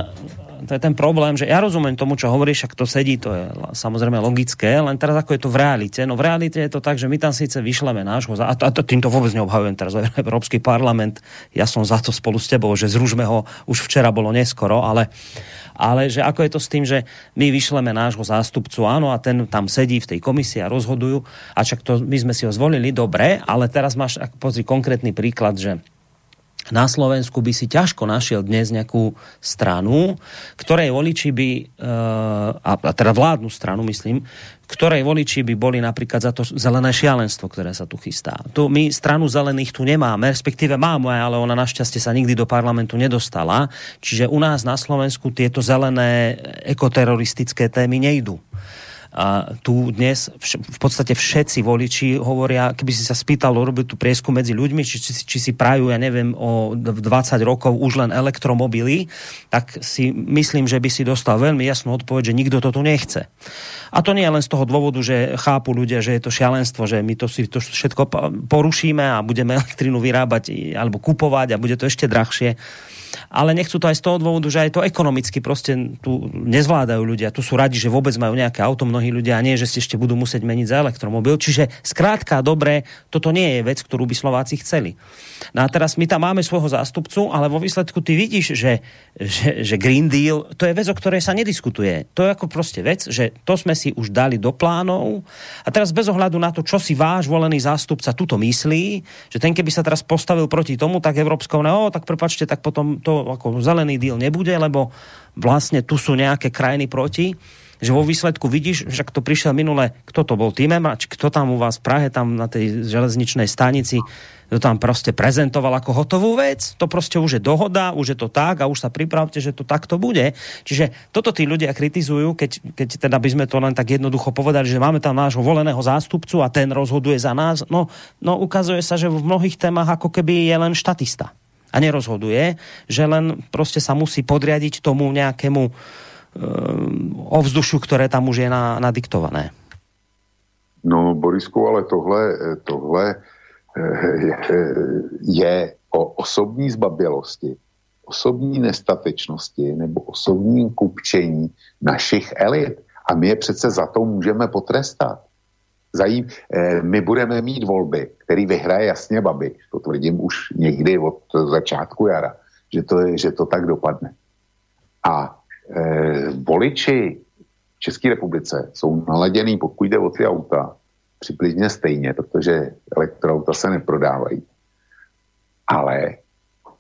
to je ten problém, že ja rozumiem tomu, čo hovoríš, ak to sedí, to je samozrejme logické, len teraz ako je to v realite. No v realite je to tak, že my tam síce vyšleme nášho, a, to, a to, týmto vôbec neobhajujem teraz Európsky parlament, ja som za to spolu s tebou, že zružme ho, už včera bolo neskoro, ale, ale že ako je to s tým, že my vyšleme nášho zástupcu, áno, a ten tam sedí v tej komisii a rozhodujú, a však to my sme si ho zvolili, dobre, ale teraz máš, pozri, konkrétny príklad, že na Slovensku by si ťažko našiel dnes nejakú stranu, ktorej voliči by, eh, a teda vládnu stranu myslím, ktorej voliči by boli napríklad za to zelené šialenstvo, ktoré sa tu chystá. Tu my stranu zelených tu nemáme, respektíve máme, ale ona našťastie sa nikdy do parlamentu nedostala. Čiže u nás na Slovensku tieto zelené ekoteroristické témy nejdú. A tu dnes v podstate všetci voliči hovoria, keby si sa spýtal, urobiť tu priesku medzi ľuďmi, či, či, či si prajú, ja neviem, o 20 rokov už len elektromobily, tak si myslím, že by si dostal veľmi jasnú odpoveď, že nikto to tu nechce. A to nie je len z toho dôvodu, že chápu ľudia, že je to šialenstvo, že my to si to všetko porušíme a budeme elektrinu vyrábať alebo kupovať a bude to ešte drahšie ale nechcú to aj z toho dôvodu, že aj to ekonomicky proste tu nezvládajú ľudia. Tu sú radi, že vôbec majú nejaké auto mnohí ľudia a nie, že si ešte budú musieť meniť za elektromobil. Čiže skrátka dobre, toto nie je vec, ktorú by Slováci chceli. No a teraz my tam máme svojho zástupcu, ale vo výsledku ty vidíš, že, že, že Green Deal, to je vec, o ktorej sa nediskutuje. To je ako proste vec, že to sme si už dali do plánov a teraz bez ohľadu na to, čo si váš volený zástupca tuto myslí, že ten keby sa teraz postavil proti tomu, tak Európska únia, tak prepačte, tak potom to ako zelený díl nebude, lebo vlastne tu sú nejaké krajiny proti že vo výsledku vidíš, že to prišiel minule, kto to bol, Timemač, kto tam u vás v Prahe, tam na tej železničnej stanici, to tam prostě prezentoval ako hotovú vec, to prostě už je dohoda, už je to tak a už sa pripravte, že to takto bude. Čiže toto tí ľudia kritizujú, keď, keď teda by sme to len tak jednoducho povedali, že máme tam nášho voleného zástupcu a ten rozhoduje za nás, no, no ukazuje sa, že v mnohých témach ako keby je len štatista a nerozhoduje, že len prostě sa musí podriadiť tomu nejakému uh, ovzdušu, které tam už je na, nadiktované. No, Borisku, ale tohle, tohle eh, je o osobní zbabělosti, osobní nestatečnosti nebo osobním kupčení našich elit. A my je přece za to můžeme potrestat zajím, eh, my budeme mít volby, který vyhraje jasně Babiš. To tvrdím už někdy od začátku jara, že to, že to tak dopadne. A eh, voliči v České republice jsou naladěný, pokud jde o ty auta, přibližně stejně, protože elektroauta se neprodávají. Ale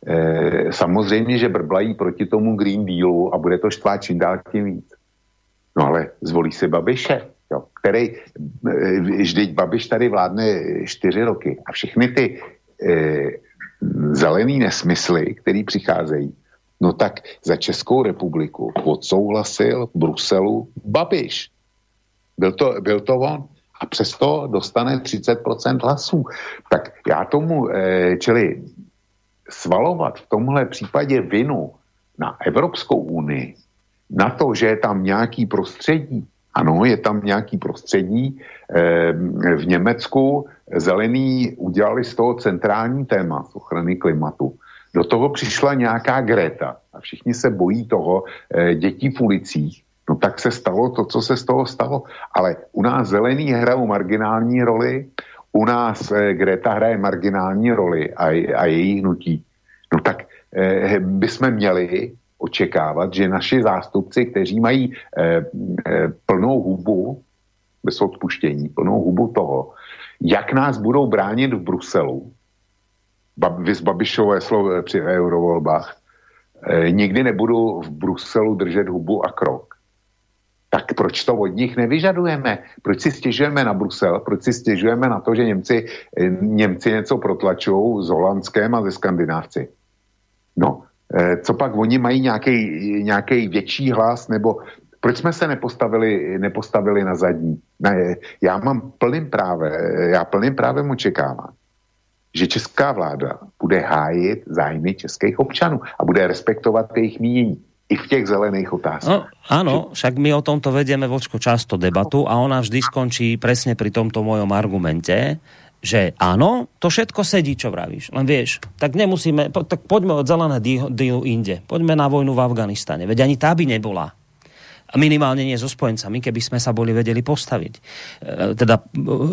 e, samozřejmě, že brblají proti tomu Green Dealu a bude to štvát čím dál tím víc. No ale zvolí si Babiše který, eh, vždyť Babiš tady vládne čtyři roky a všechny ty e, zelený nesmysly, které přicházejí, no tak za Českou republiku odsouhlasil v Bruselu Babiš. Byl to, byl to on a přesto dostane 30% hlasů. Tak já tomu, e, čili svalovat v tomhle případě vinu na Evropskou unii, na to, že je tam nějaký prostředí, ano, je tam nějaký prostředí. Ehm, v Německu zelený udělali z toho centrální téma z ochrany klimatu. Do toho přišla nějaká Greta a všichni se bojí toho eh, dětí v ulicích. No tak se stalo to, co se z toho stalo. Ale u nás zelený hrajou marginální roli, u nás eh, Greta hraje marginální roli a, a její hnutí. No tak eh, bychom měli očekávat, že naši zástupci, kteří mají eh, eh, plnou hubu, bez odpuštění, plnou hubu toho, jak nás budou bránit v Bruselu, vys Babišové slovo při eurovolbách, eh, nikdy nebudu v Bruselu držet hubu a krok. Tak proč to od nich nevyžadujeme? Proč si stěžujeme na Brusel? Proč si stěžujeme na to, že Němci, eh, Němci něco protlačují s Holandskem a ze Skandinávci? No, Eh, co pak oni mají nějaký větší hlas, nebo proč jsme se nepostavili, nepostavili na zadní? Ne, já mám plným právem, já plným právem očekávám, že česká vláda bude hájit zájmy českých občanů a bude respektovat jejich mínění i v těch zelených otázkách. No, áno, však my o tomto vedieme vočko často debatu a ona vždy skončí presne pri tomto mojom argumente, že áno, to všetko sedí, čo vravíš. Len vieš, tak nemusíme, po, tak poďme od zeleného dílu inde. Poďme na vojnu v Afganistane. Veď ani tá by nebola minimálne nie so spojencami, keby sme sa boli vedeli postaviť. E, teda e,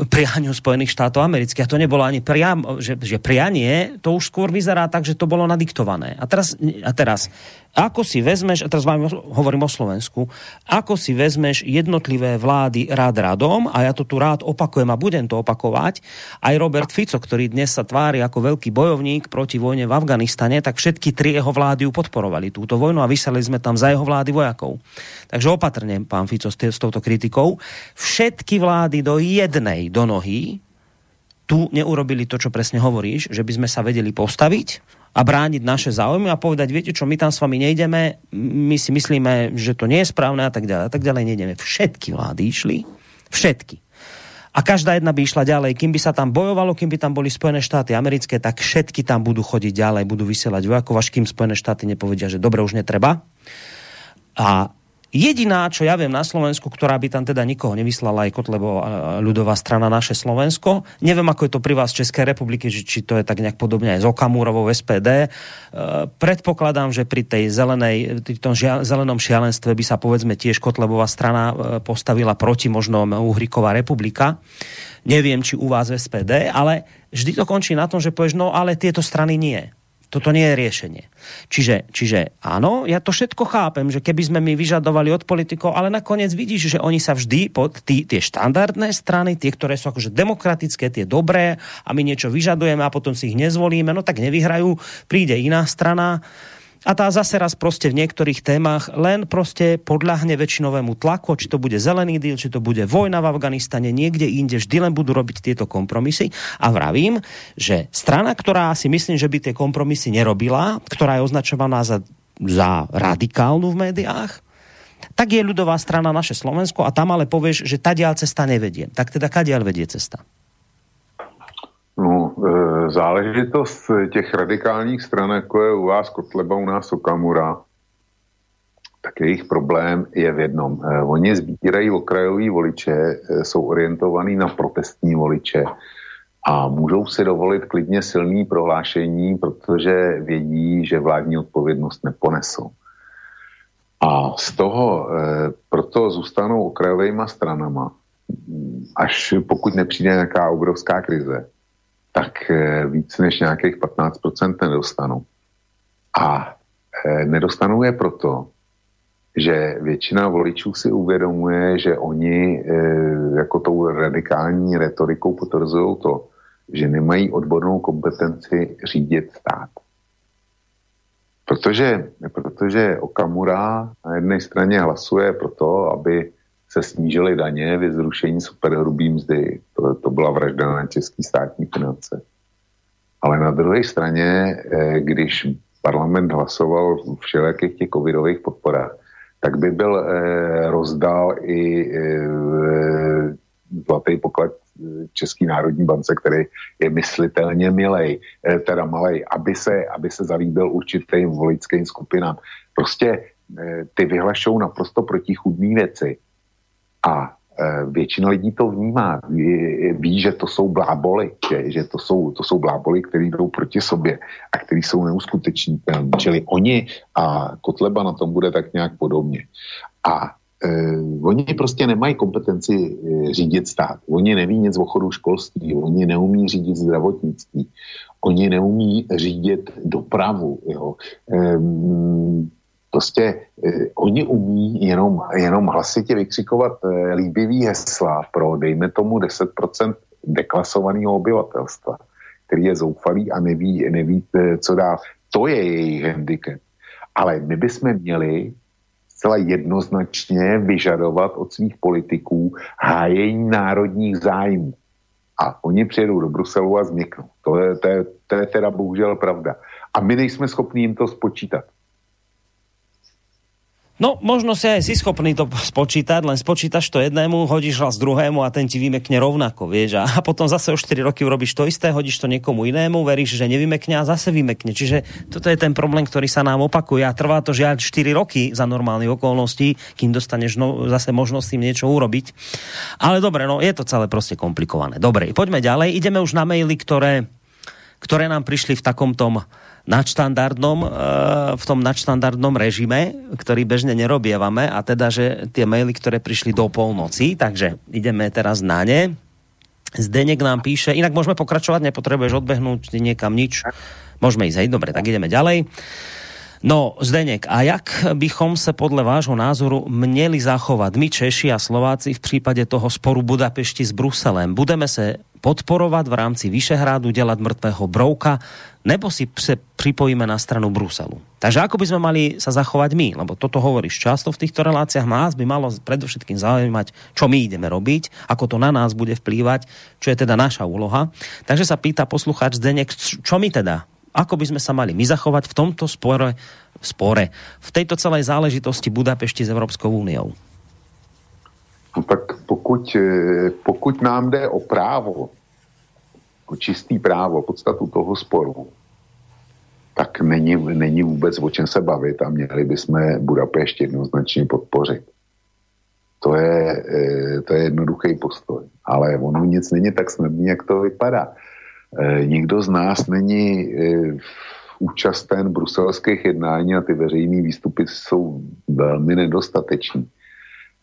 prianiu Spojených štátov amerických. A to nebolo ani priam, že, že prianie, to už skôr vyzerá tak, že to bolo nadiktované. A teraz, a teraz ako si vezmeš, a teraz hovorím o Slovensku, ako si vezmeš jednotlivé vlády rád radom, a ja to tu rád opakujem a budem to opakovať, aj Robert Fico, ktorý dnes sa tvári ako veľký bojovník proti vojne v Afganistane, tak všetky tri jeho vlády podporovali túto vojnu a vyselili sme tam za jeho vlády vojakov. Takže opatrne, pán Fico, s, s touto kritikou. Všetky vlády do jednej do nohy tu neurobili to, čo presne hovoríš, že by sme sa vedeli postaviť a brániť naše záujmy a povedať, viete čo, my tam s vami nejdeme, my si myslíme, že to nie je správne a tak ďalej. A tak ďalej nejdeme. Všetky vlády išli, všetky. A každá jedna by išla ďalej. Kým by sa tam bojovalo, kým by tam boli Spojené štáty americké, tak všetky tam budú chodiť ďalej, budú vysielať vojakov, až kým Spojené štáty nepovedia, že dobre, už netreba. A Jediná, čo ja viem na Slovensku, ktorá by tam teda nikoho nevyslala, aj Kotlebo ľudová strana naše Slovensko. Neviem, ako je to pri vás v Českej republike, či to je tak nejak podobne aj z Okamúrovou SPD. E, predpokladám, že pri tej zelenej, tom žia, zelenom šialenstve by sa povedzme tiež Kotlebová strana e, postavila proti možno Uhriková republika. Neviem, či u vás v SPD, ale vždy to končí na tom, že povieš, no ale tieto strany nie Toto nie je riešenie. Čiže, čiže áno, ja to všetko chápem, že keby sme my vyžadovali od politikov, ale nakoniec vidíš, že oni sa vždy pod tí, tie štandardné strany, tie, ktoré sú akože demokratické, tie dobré a my niečo vyžadujeme a potom si ich nezvolíme, no tak nevyhrajú, príde iná strana, a tá zase raz prostě v některých témach len prostě podľahne väčšinovému tlaku, či to bude zelený díl, či to bude vojna v Afganistane, niekde inde, vždy len budú robiť tieto kompromisy. A vravím, že strana, ktorá si myslím, že by tie kompromisy nerobila, ktorá je označovaná za, za radikálnu v médiách, tak je ľudová strana naše Slovensko a tam ale povieš, že tadiaľ cesta nevedie. Tak teda kadiaľ vedie cesta? No, e, záležitost těch radikálních stran, jako je u vás Kotleba, u nás Okamura, tak jejich problém je v jednom. E, oni sbírají okrajový voliče, e, jsou orientovaní na protestní voliče a můžou si dovolit klidně silný prohlášení, protože vědí, že vládní odpovědnost neponesou. A z toho proto zůstanou okrajovými stranama, až pokud nepřijde nějaká obrovská krize tak eh, víc než nějakých 15% nedostanou. A eh, nedostanou je proto, že většina voličů si uvědomuje, že oni eh, jako tou radikální retorikou potvrzují to, že nemají odbornou kompetenci řídit stát. Protože, protože Okamura na jedné straně hlasuje pro to, aby se snížily daně, vyzrušení superhrubý mzdy. To, to byla vražda na český státní finance. Ale na druhé straně, eh, když parlament hlasoval v všelijakých těch covidových podporách, tak by byl eh, rozdal i eh, zlatý poklad Český národní bance, který je myslitelně milej, teda malej, aby se, aby se zalíbil určitým volickým skupinám. Prostě ty vyhlašou naprosto protichudné věci a e, většina lidí to vnímá, ví, že to jsou bláboli, že, že to, jsou, to jsou bláboli, které jdou proti sobě a které jsou neuskutečnitelné. Čili oni a Kotleba na tom bude tak nějak podobně. A e, oni prostě nemají kompetenci e, řídit stát. Oni neví nic o chodu školství, oni neumí řídit zdravotnictví, oni neumí řídit dopravu. Jo. E, Prostě eh, oni umí jenom, jenom hlasitě vykřikovat eh, líbivý hesla pro, dejme tomu, 10% deklasovaného obyvatelstva, který je zoufalý a neví, neví eh, co dál. To je jejich handicap. Ale my bychom měli zcela jednoznačně vyžadovat od svých politiků hájení národních zájmů. A oni přijedou do Bruselu a změknou. To je, to, je, to je teda bohužel pravda. A my nejsme schopni jim to spočítat. No, možno si aj si schopný to spočítať, len spočítaš to jednému, hodíš raz druhému a ten ti vymekne rovnako, vieš. A potom zase o 4 roky urobíš to isté, hodíš to niekomu inému, veríš, že nevymekne a zase vymekne. Čiže toto je ten problém, ktorý sa nám opakuje a trvá to žiaľ 4 roky za normálnych okolností, kým dostaneš no, zase možnosť tým niečo urobiť. Ale dobre, no je to celé proste komplikované. Dobre, poďme ďalej. Ideme už na maily, ktoré, ktoré nám prišli v takom tom nadštandardnom, eh, v tom nadštandardnom režime, ktorý bežne nerobievame a teda, že tie maily, ktoré prišli do polnoci, takže ideme teraz na ne. Zdenek nám píše, inak môžeme pokračovať, nepotrebuješ odbehnúť niekam nič. Môžeme ísť, hej, dobre, tak ideme ďalej. No, Zdenek, a jak bychom se podle vášho názoru měli zachovat my Češi a Slováci v případě toho sporu Budapešti s Bruselem? Budeme se podporovat v rámci Vyšehrádu, dělat mrtvého brouka, nebo si se připojíme na stranu Bruselu. Takže ako by sme mali sa zachovať my? Lebo toto hovoríš často v týchto reláciách. Nás by malo predovšetkým zaujímať, čo my ideme robiť, ako to na nás bude vplývať, čo je teda naša úloha. Takže sa pýta posluchač Zdenek, čo my teda ako by sme sa mali my zachovať v tomto spore, spore v tejto celej záležitosti Budapešti s Evropskou úniou? No tak pokud, eh, pokud nám jde o právo, o čistý právo, podstatu toho sporu, tak není, není vůbec o čem se bavit a měli bychom Budapešť jednoznačně podpořit. To je, eh, to je jednoduchý postoj. Ale ono nic není tak snadný, jak to vypadá. Eh, nikdo z nás není účasten bruselských jednání a ty veřejné výstupy jsou velmi nedostateční.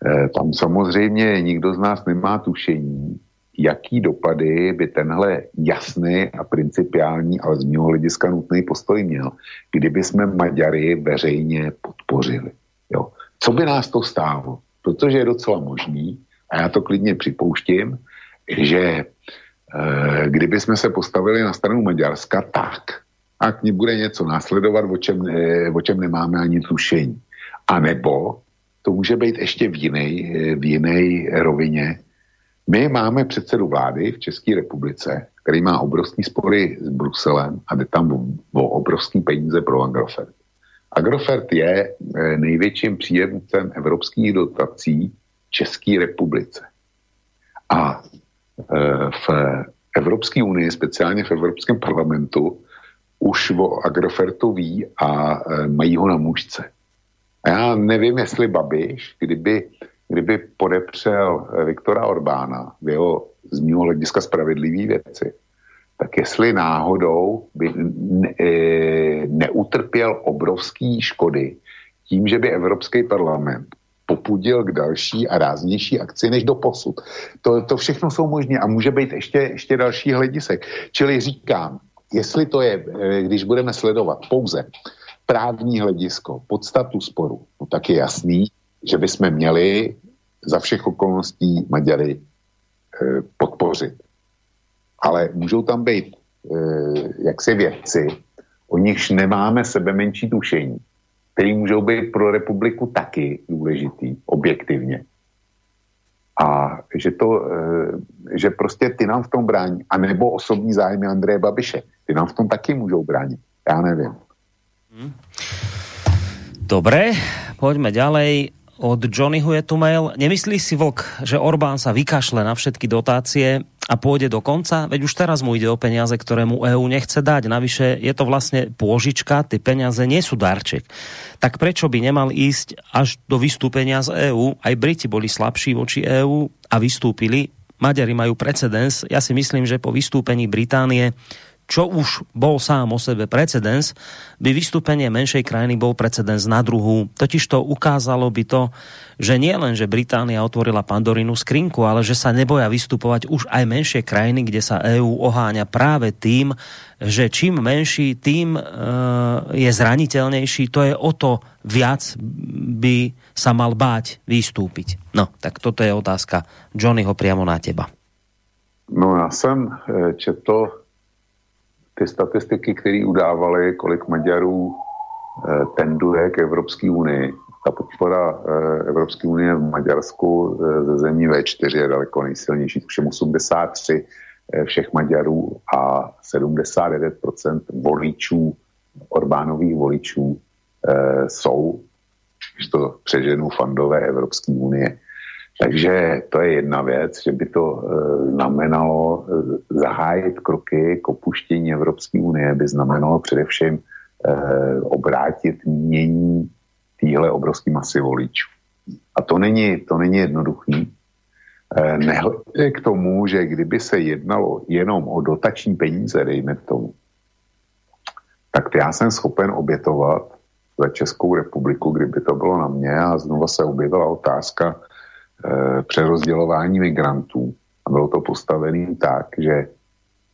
Eh, tam samozřejmě nikdo z nás nemá tušení, jaký dopady by tenhle jasný a principiální, ale z mého hlediska nutný postoj měl, kdyby jsme Maďary veřejně podpořili. Jo. Co by nás to stálo? Protože je docela možný, a já to klidně připouštím, že e, kdyby jsme se postavili na stranu Maďarska, tak a k ní bude něco následovat, o čem, e, o čem nemáme ani tušení. A nebo to může být ještě v jiné v jinej rovině. My máme předsedu vlády v České republice, který má obrovský spory s Bruselem a jde tam o, obrovský peníze pro Agrofert. Agrofert je eh, největším příjemcem evropských dotací České republice. A eh, v Evropské unii, speciálně v Evropském parlamentu, už o Agrofertu ví a eh, mají ho na mužce. A já nevím, jestli Babiš, kdyby, kdyby podepřel eh, Viktora Orbána v jeho z mého hlediska spravedlivý věci, tak jestli náhodou by ne, e, neutrpěl obrovský škody tím, že by Evropský parlament popudil k další a ráznější akci než do posud. To, to všechno jsou možné a může být ještě, ještě další hledisek. Čili říkám, jestli to je, eh, když budeme sledovat pouze právní hledisko, podstatu sporu, no tak je jasný, že bychom měli za všech okolností Maďary e, podpořit. Ale můžou tam být e, jaksi věci, o nichž nemáme sebe menší tušení, který můžou být pro republiku taky důležitý, objektivně. A že, to, e, že prostě ty nám v tom brání, anebo osobní zájmy Andreje Babiše, ty nám v tom taky můžou bránit. Já nevím. Dobre, poďme ďalej. Od Johnnyho je tu mail. Nemyslí si Vlk, že Orbán sa vykašle na všetky dotácie a pôjde do konca? Veď už teraz mu ide o peniaze, ktoré mu EÚ nechce dať. Navyše je to vlastne pôžička, ty peniaze nie sú darček. Tak prečo by nemal ísť až do vystúpenia z EÚ? Aj Briti boli slabší voči EÚ a vystúpili. Maďari majú precedens. Ja si myslím, že po vystúpení Británie čo už bol sám o sebe precedens, by vystúpenie menšej krajiny bol precedens na druhú. Totiž to ukázalo by to, že nie len, že Británia otvorila Pandorinu skrinku, ale že sa neboja vystupovať už aj menšie krajiny, kde sa EÚ oháňa práve tým, že čím menší, tým e, je zraniteľnejší, to je o to viac by sa mal báť vystúpiť. No, tak toto je otázka Johnnyho priamo na teba. No já jsem e, četl ty statistiky, které udávaly, kolik Maďarů eh, tenduje k Evropské unii. Ta podpora eh, Evropské unie v Maďarsku eh, ze zemí V4 je daleko nejsilnější, tuším 83 všech Maďarů a 79% voličů, Orbánových voličů jsou když to přeženu fandové Evropské unie. Takže to je jedna věc, že by to e, znamenalo e, zahájit kroky k opuštění Evropské unie, by znamenalo především e, obrátit mění téhle obrovské masy voličů. A to není, to není jednoduchý. Nehledě k tomu, že kdyby se jednalo jenom o dotační peníze, dejme tomu, tak já jsem schopen obětovat za Českou republiku, kdyby to bylo na mě a znova se objevila otázka přerozdělování migrantů. A bylo to postavené tak, že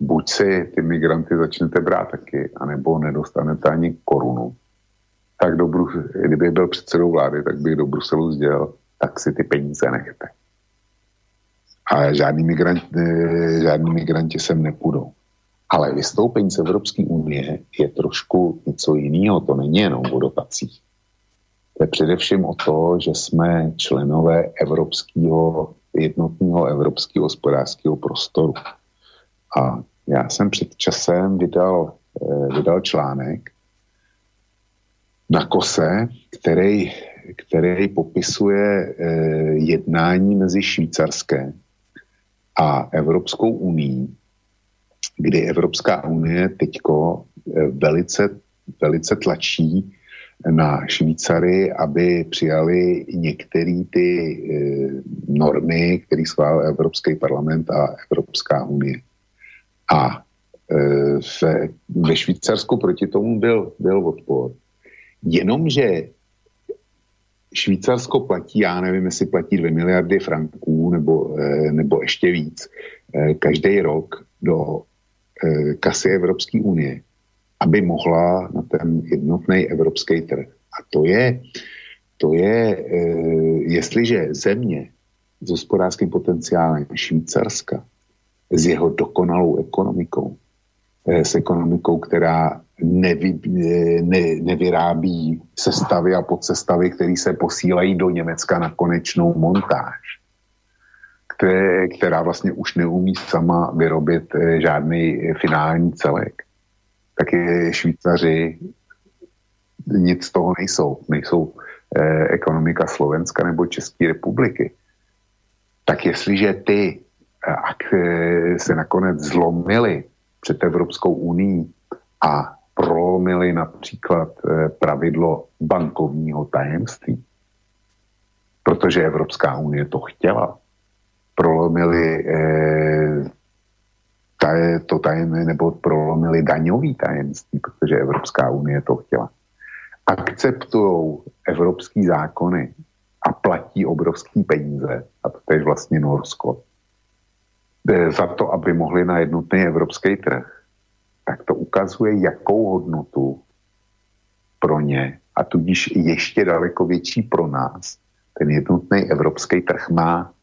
buď si ty migranty začnete brát taky, anebo nedostanete ani korunu. Tak do Brus- kdyby byl předsedou vlády, tak bych do Bruselu sdělil, tak si ty peníze nechte. A žádný, migrant, e, žádný migranti sem nepůjdou. Ale vystoupení z Evropské unie je trošku něco jiného. To není jenom o dotacích. Je především o to, že jsme členové evropského, jednotného evropského hospodářského prostoru. A já jsem před časem vydal, eh, vydal článek na kose, který, který popisuje eh, jednání mezi Švýcarské a Evropskou unii kdy Evropská unie teďko eh, velice, velice tlačí na Švýcary, aby přijali některé ty e, normy, které schválil Evropský parlament a Evropská unie. A e, ve, ve Švýcarsku proti tomu byl, byl odpor. Jenomže Švýcarsko platí, já nevím, jestli platí 2 miliardy franků nebo, e, nebo ještě víc, e, každý rok do Eh, kasy Evropské unie, aby mohla na ten jednotný evropský trh. A to je, to je, eh, jestliže země s hospodářským potenciálem Švýcarska, s jeho dokonalou ekonomikou, eh, s ekonomikou, která nevy, ne, nevyrábí sestavy a podsestavy, které se posílají do Německa na konečnou montáž, které, která vlastně už neumí sama vyrobit eh, žádný finální celek, tak je Švýcaři nic z toho nejsou. Nejsou eh, ekonomika Slovenska nebo České republiky. Tak jestliže ty eh, se nakonec zlomili před Evropskou unii a prolomili například eh, pravidlo bankovního tajemství, protože Evropská unie to chtěla, prolomili eh, taj, to tajemné nebo prolomili daňový tajemství, protože Evropská unie to chtěla. Akceptují evropský zákony a platí obrovský peníze, a to je vlastně Norsko, eh, za to, aby mohli na jednotný evropský trh, tak to ukazuje, jakou hodnotu pro ně a tudíž ještě daleko větší pro nás ten jednotný evropský trh má.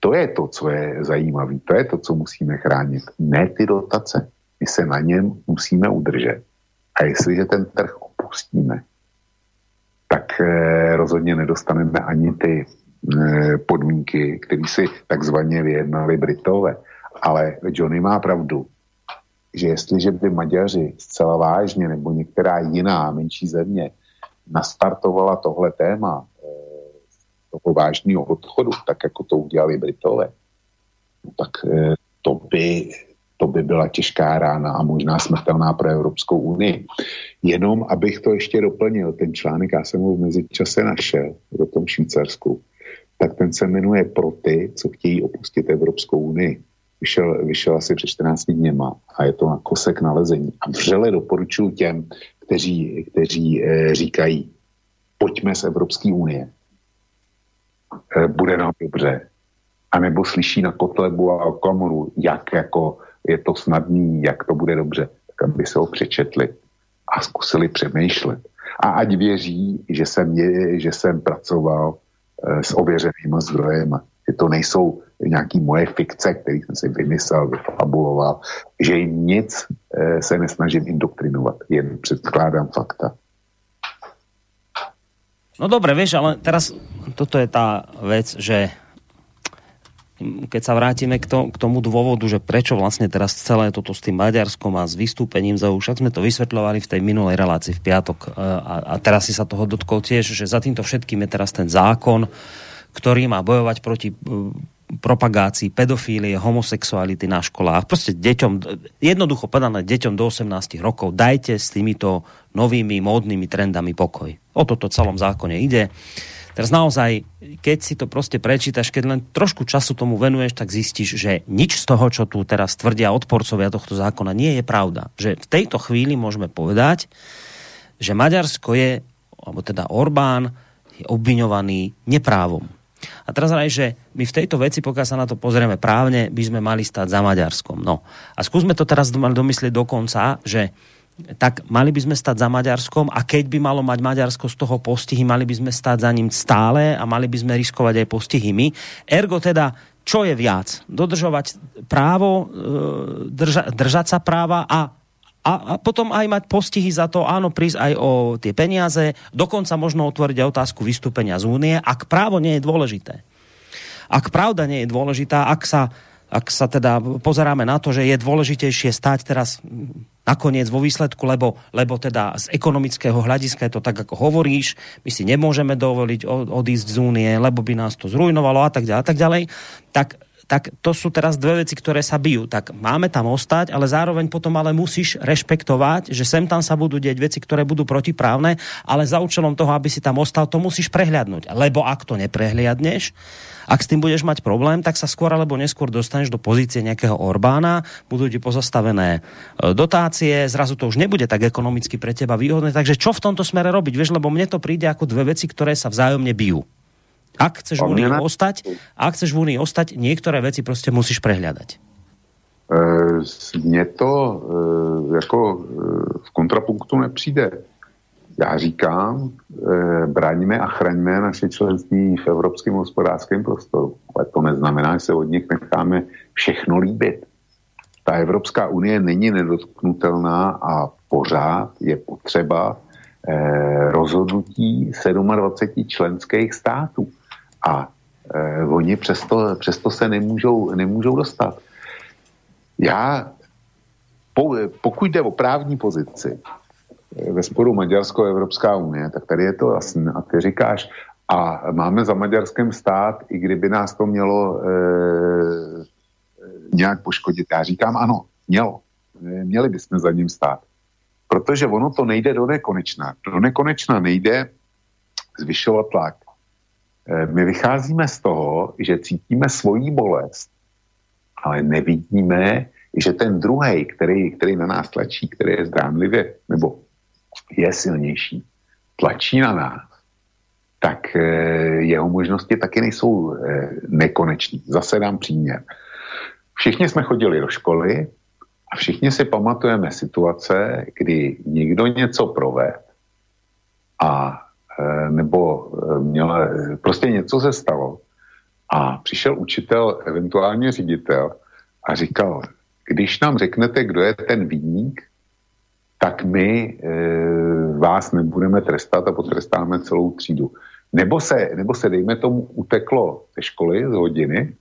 To je to, co je zajímavé, to je to, co musíme chránit. Ne ty dotace. My se na něm musíme udržet. A jestliže ten trh opustíme, tak eh, rozhodně nedostaneme ani ty eh, podmínky, které si takzvaně vyjednali Britové. Ale Johnny má pravdu, že jestliže by Maďaři zcela vážně nebo některá jiná menší země nastartovala tohle téma, toho vážného odchodu, tak jako to udělali Britové, tak eh, to by, to by byla těžká rána a možná smrtelná pro Evropskou unii. Jenom, abych to ještě doplnil, ten článek, já jsem ho v mezičase našel do tom Švýcarsku, tak ten se jmenuje Pro ty, co chtějí opustit Evropskou unii. Vyšel, vyšel asi před 14 dněma a je to na kosek nalezení. A vřele doporučuji těm, kteří, kteří e, říkají, pojďme z Evropské unie, bude nám dobře. A nebo slyší na Kotlebu a Komoru, jak jako je to snadný, jak to bude dobře, tak aby se ho přečetli a zkusili přemýšlet. A ať věří, že jsem, je, že jsem pracoval e, s ověřenými zdrojem, že to nejsou nějaký moje fikce, které jsem si vymyslel, vyfabuloval, že jim nic e, se nesnažím indoktrinovat, jen předkládám fakta. No dobre, vieš, ale teraz toto je tá vec, že keď sa vrátime k, to, k tomu dôvodu, že prečo vlastne teraz celé toto s tým Maďarskom a s vystúpením za však sme to vysvetľovali v tej minulej relácii v piatok e, a, a teraz si sa toho dotkol tiež, že za týmto všetkým je teraz ten zákon, ktorý má bojovať proti e, propagácii pedofílie, homosexuality na školách. Proste deťom, jednoducho povedané, deťom do 18 rokov dajte s týmito novými módnymi trendami pokoj. O toto celom zákone ide. Teraz naozaj, keď si to proste prečítaš, keď len trošku času tomu venuješ, tak zistíš, že nič z toho, čo tu teraz tvrdia odporcovia tohto zákona, nie je pravda. Že v tejto chvíli môžeme povedať, že Maďarsko je, alebo teda Orbán, je obviňovaný neprávom. A teraz aj, že my v tejto veci, pokiaľ sa na to pozrieme právne, by sme mali stať za Maďarskom. No. A skúsme to teraz domyslieť do konca, že tak mali by sme stať za Maďarskom a keď by malo mať Maďarsko z toho postihy, mali by sme stať za ním stále a mali by sme riskovať aj postihy my. Ergo teda, čo je viac? Dodržovať právo, e, drža, držať sa práva a a, a potom aj mať postihy za to, áno, prísť aj o tie peniaze, dokonca možno otvoriť aj otázku vystúpenia z únie, ak právo nie je dôležité. Ak pravda nie je dôležitá, ak sa, ak sa teda pozeráme na to, že je dôležitejšie stať teraz nakoniec vo výsledku, lebo, lebo teda z ekonomického hľadiska je to tak, ako hovoríš, my si nemôžeme dovoliť odísť z únie, lebo by nás to zrujnovalo a tak ďalej, a tak ďalej, tak tak to sú teraz dve veci, ktoré sa bijú. Tak máme tam ostať, ale zároveň potom ale musíš rešpektovať, že sem tam sa budú deť veci, ktoré budú protiprávne, ale za účelom toho, aby si tam ostal, to musíš prehľadnúť. Lebo ak to neprehliadneš, ak s tým budeš mať problém, tak sa skôr alebo neskôr dostaneš do pozície nejakého Orbána, budú ti pozastavené e, dotácie, zrazu to už nebude tak ekonomicky pre teba výhodné. Takže čo v tomto smere robiť? Vieš, lebo mne to príde ako dve veci, ktoré sa vzájomne bijú. Ak chceš v Unii ostať, ak chceš v Unii ostať, niektoré veci prostě musíš prehľadať. Mně to e, jako e, v kontrapunktu nepřijde. Já říkám, e, bráníme a chraňme naše členství v evropském hospodářském prostoru. Ale to neznamená, že se od nich necháme všechno líbit. Ta Evropská unie není nedotknutelná a pořád je potřeba rozhodnutí 27 členských států. A e, oni přesto, přesto se nemůžou, nemůžou dostat. Já, po, pokud jde o právní pozici e, ve sporu Maďarsko a Evropská unie, tak tady je to jasné. A ty říkáš, a máme za Maďarskem stát, i kdyby nás to mělo e, nějak poškodit. Já říkám ano, mělo. E, měli bychom za ním stát. Protože ono to nejde do nekonečna. Do nekonečna nejde zvyšovat tlak. Eh, my vycházíme z toho, že cítíme svoji bolest, ale nevidíme, že ten druhý, který, který na nás tlačí, který je zdánlivě, nebo je silnější, tlačí na nás, tak eh, jeho možnosti taky nejsou eh, nekonečný. Zase dám příměr. Všichni jsme chodili do školy a všichni si pamatujeme situace, kdy někdo něco proved a nebo eh, měla, prostě něco se stalo a přišel učitel, eventuálně ředitel a říkal, když nám řeknete, kdo je ten výnik, tak my e, vás nebudeme trestat a potrestáme celou třídu. Nebo se, nebo se dejme tomu, uteklo ze školy, z hodiny,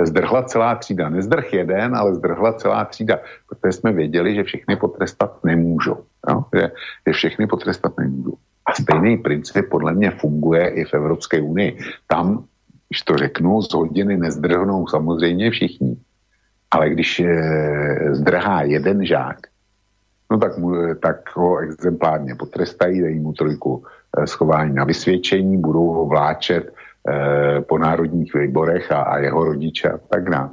zdrhla celá třída. Nezdrh jeden, ale zdrhla celá třída, protože jsme věděli, že všechny potrestat nemůžou. Jo? Že, že všechny potrestat nemůžou. A stejný princip podle mě funguje i v Evropské unii. Tam, když to řeknu, z hodiny nezdrhnou samozřejmě všichni. Ale když zdrhá jeden žák, no tak, mu, tak ho exemplárně potrestají, dají mu trojku eh, schování na vysvědčení, budou ho vláčet eh, po národních výborech a, a jeho rodiče a tak dále.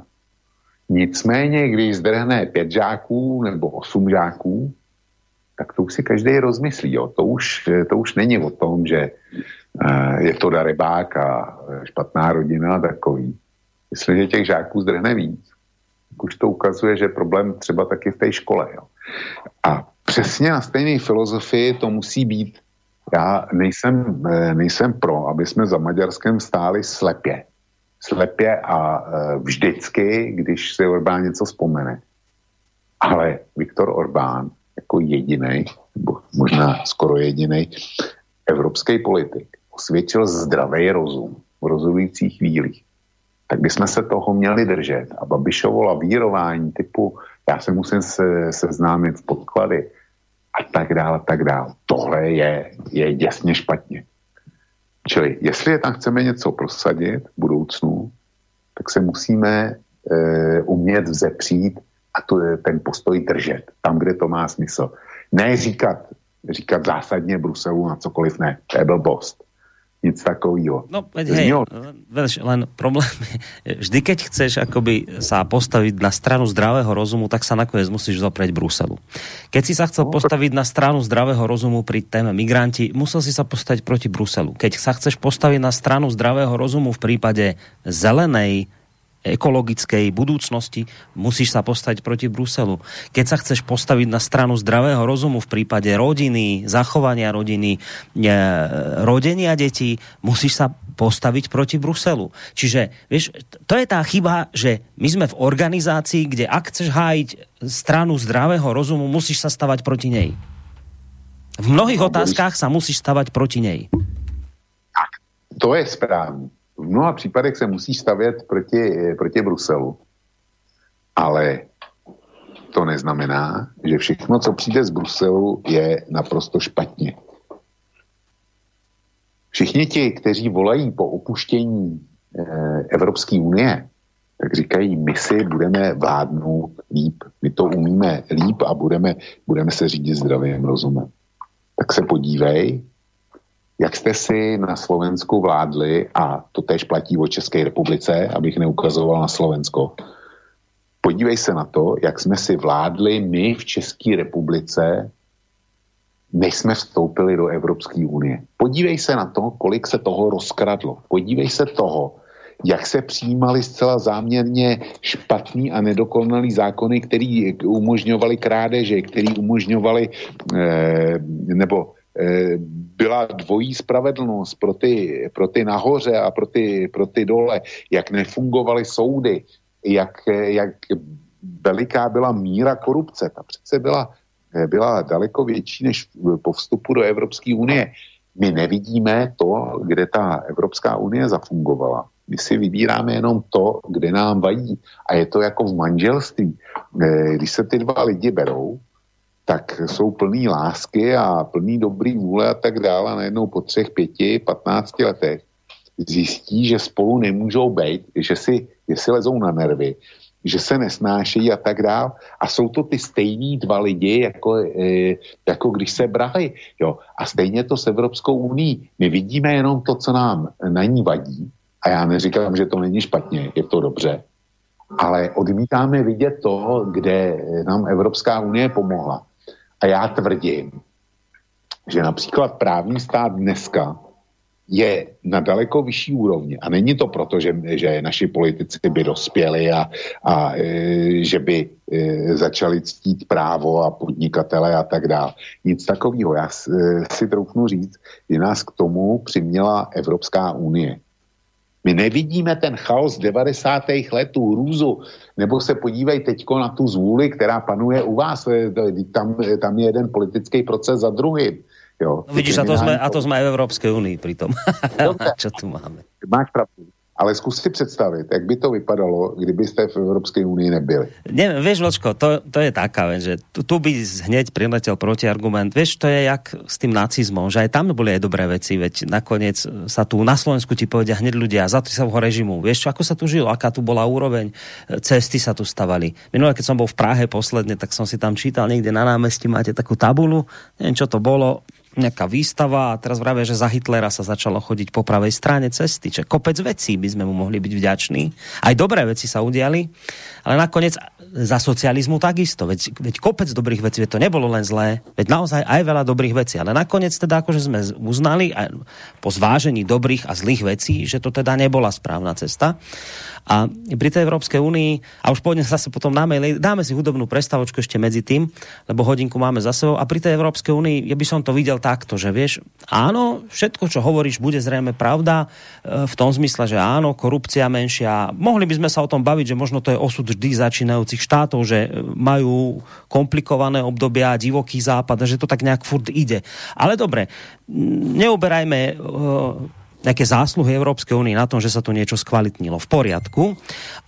Nicméně, když zdrhne pět žáků nebo osm žáků, tak to už si každý rozmyslí. Jo. To, už, to už není o tom, že uh, je to darebák a špatná rodina takový. Jestliže těch žáků zdrhne víc, už to ukazuje, že problém třeba taky v té škole. Jo. A přesně na stejné filozofii to musí být. Já nejsem, eh, nejsem pro, aby jsme za Maďarskem stáli slepě. Slepě a eh, vždycky, když si Orbán něco vzpomene. Ale Viktor Orbán jako jediný, nebo možná skoro jediný evropský politik osvědčil zdravý rozum v rozhodujících chvílích. tak bychom se toho měli držet. A Babišovo lavírování typu, já se musím se, seznámit v podklady a tak dále, tak dále. Tohle je, je děsně špatně. Čili jestli je tam chceme něco prosadit v budoucnu, tak se musíme e, umět vzepřít a to je ten postoj držet, tam, kde to má smysl. Ne říkat, říkat zásadně Bruselu na cokoliv ne, to je blbost nic takového. No, hej, vieš, len problém je, vždy keď chceš akoby sa postaviť na stranu zdravého rozumu, tak sa nakoniec musíš zoprieť Bruselu. Keď si sa chcel no, postaviť na stranu zdravého rozumu pri téme migranti, musel si sa postaviť proti Bruselu. Keď sa chceš postaviť na stranu zdravého rozumu v prípade zelenej ekologickej budúcnosti, musíš sa postaviť proti Bruselu. Keď sa chceš postaviť na stranu zdravého rozumu v prípade rodiny, zachovania rodiny, e, rodenia detí, musíš sa postaviť proti Bruselu. Čiže, vieš, to je tá chyba, že my sme v organizácii, kde ak chceš hájiť stranu zdravého rozumu, musíš sa stavať proti nej. V mnohých no, otázkách sa musíš stavať proti nej. Tak, to je správne v mnoha případech se musí stavět proti, proti Bruselu. Ale to neznamená, že všechno, co přijde z Bruselu, je naprosto špatně. Všichni ti, kteří volají po opuštění eh, Evropské unie, tak říkají, my si budeme vládnout líp, my to umíme líp a budeme, budeme se řídit zdravým rozumem. Tak se podívej, jak jste si na Slovensku vládli, a to tež platí o České republice, abych neukazoval na Slovensko, podívej se na to, jak jsme si vládli my v České republice, než jsme vstoupili do Evropské unie. Podívej se na to, kolik se toho rozkradlo. Podívej se toho, jak se přijímali zcela záměrně špatný a nedokonalý zákony, který umožňovali krádeže, který umožňovali eh, nebo byla dvojí spravedlnost pro ty, pro ty nahoře a pro ty, pro ty dole, jak nefungovaly soudy, jak, jak veliká byla míra korupce. Ta přece byla, byla daleko větší než po vstupu do Evropské unie. My nevidíme to, kde ta Evropská unie zafungovala. My si vybíráme jenom to, kde nám vadí. A je to jako v manželství. Eh, když se ty dva lidi berou, tak jsou plný lásky a plný dobrý vůle a tak dále a najednou po třech, pěti, patnácti letech zjistí, že spolu nemůžou být, že si, že si lezou na nervy, že se nesnášejí a tak dále. A jsou to ty stejní dva lidi, jako, e, jako když se brali. Jo. A stejně to s Evropskou uní. My vidíme jenom to, co nám na ní vadí. A já neříkám, že to není špatně, je to dobře. Ale odmítáme vidět to, kde nám Evropská unie pomohla. A já tvrdím, že například právní stát dneska je na daleko vyšší úrovni. A není to proto, že, že naši politici by dospěli a, a e, že by e, začali ctít právo a podnikatele a tak dále. Nic takového. Já e, si troufnu říct, že nás k tomu přiměla Evropská unie. My nevidíme ten chaos 90. let, tu hrůzu, nebo se podívej teďko na tu zvůli, která panuje u vás. Tam, tam je jeden politický proces za druhým. Jo, no vidíš, a to, jsme, a to jsme v Evropské unii přitom. Čo tu máme? Máš pravdu. Ale zkus si představit, jak by to vypadalo, kdybyste v Evropské unii nebyli. Ne, vieš, Vlčko, to, to je taká vec, že tu, tu by hneď priletel protiargument. Vieš, to je jak s tým nacizmom, že aj tam boli aj dobré veci, veď nakoniec sa tu na Slovensku ti povedia hneď ľudia za toho režimu. Vieš, ako sa tu žilo, aká tu bola úroveň, cesty sa tu stavali. Minulé, keď som bol v Prahe posledne, tak som si tam čítal niekde na námestí, máte takú tabulu, neviem, čo to bolo, nejaká výstava a teraz vravia, že za Hitlera sa začalo chodiť po pravej strane cesty. Čiže kopec vecí by sme mu mohli byť vďační. Aj dobré veci sa udiali, ale nakoniec za socializmu takisto. Veď, veď kopec dobrých vecí, veď to nebolo len zlé, veď naozaj aj veľa dobrých vecí, ale nakoniec teda akože sme uznali po zvážení dobrých a zlých vecí, že to teda nebola správna cesta. A pri tej Európskej únii, a už pôjdem zase potom na mail, dáme si hudobnú prestavočku ešte medzi tým, lebo hodinku máme za sebou. A pri tej Európskej únii, ja by som to videl takto, že vieš, áno, všetko, čo hovoríš, bude zrejme pravda e, v tom zmysle, že áno, korupcia menšia. Mohli by sme sa o tom baviť, že možno to je osud vždy začínajúcich štátov, že majú komplikované obdobia, divoký západ a že to tak nejak furt ide. Ale dobre, neuberajme nejaké zásluhy Európskej únie na tom, že sa to niečo skvalitnilo. V poriadku.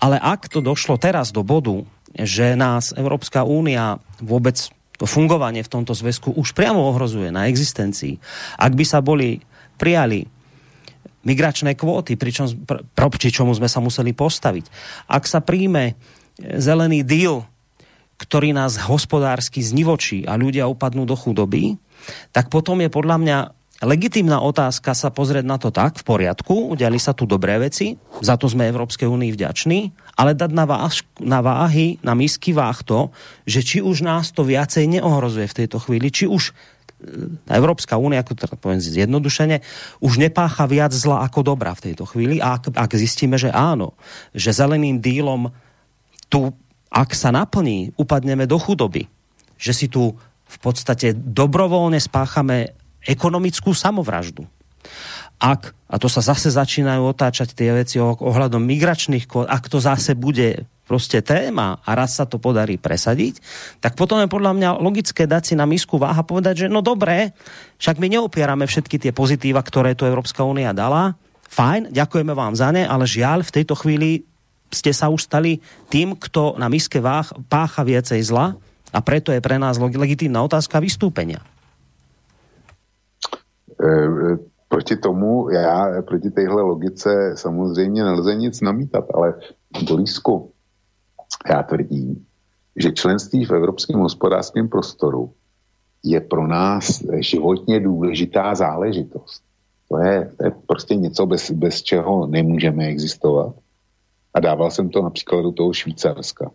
Ale ak to došlo teraz do bodu, že nás Európska únia vôbec to fungovanie v tomto zväzku už priamo ohrozuje na existencii. Ak by sa boli prijali migračné kvóty, pričom, proti čomu sme sa museli postaviť. Ak sa príjme zelený deal, ktorý nás hospodársky znivočí a ľudia upadnú do chudoby, tak potom je podľa mňa legitimná otázka sa pozrieť na to tak, v poriadku, udiali sa tu dobré veci, za to sme Európskej únii vďační, ale dať na, váž, na váhy, na misky váh to, že či už nás to viacej neohrozuje v tejto chvíli, či už e, Európska únia, ako teda poviem zjednodušene, už nepácha viac zla ako dobra v tejto chvíli. A ak, ak zistíme, že áno, že zeleným dílom tu, ak sa naplní, upadneme do chudoby, že si tu v podstate dobrovoľne spáchame ekonomickú samovraždu. Ak, a to sa zase začínajú otáčať tie veci ohľadom migračných kvót, ak to zase bude prostě téma a raz sa to podarí presadiť, tak potom je podľa mňa logické dať si na misku váha povedať, že no dobré, však my neopierame všetky tie pozitíva, ktoré tu Európska únia dala, fajn, ďakujeme vám za ne, ale žiaľ v tejto chvíli ste sa už stali tým, kto na miske váh pácha viacej zla a preto je pre nás legitímna otázka vystúpenia. E, proti tomu, já proti téhle logice samozřejmě nelze nic namítat, ale Borisku, já tvrdím, že členství v Evropském hospodářském prostoru je pro nás životně důležitá záležitost. To je, to je prostě něco, bez, bez čeho nemůžeme existovat. A dával jsem to například do toho Švýcarska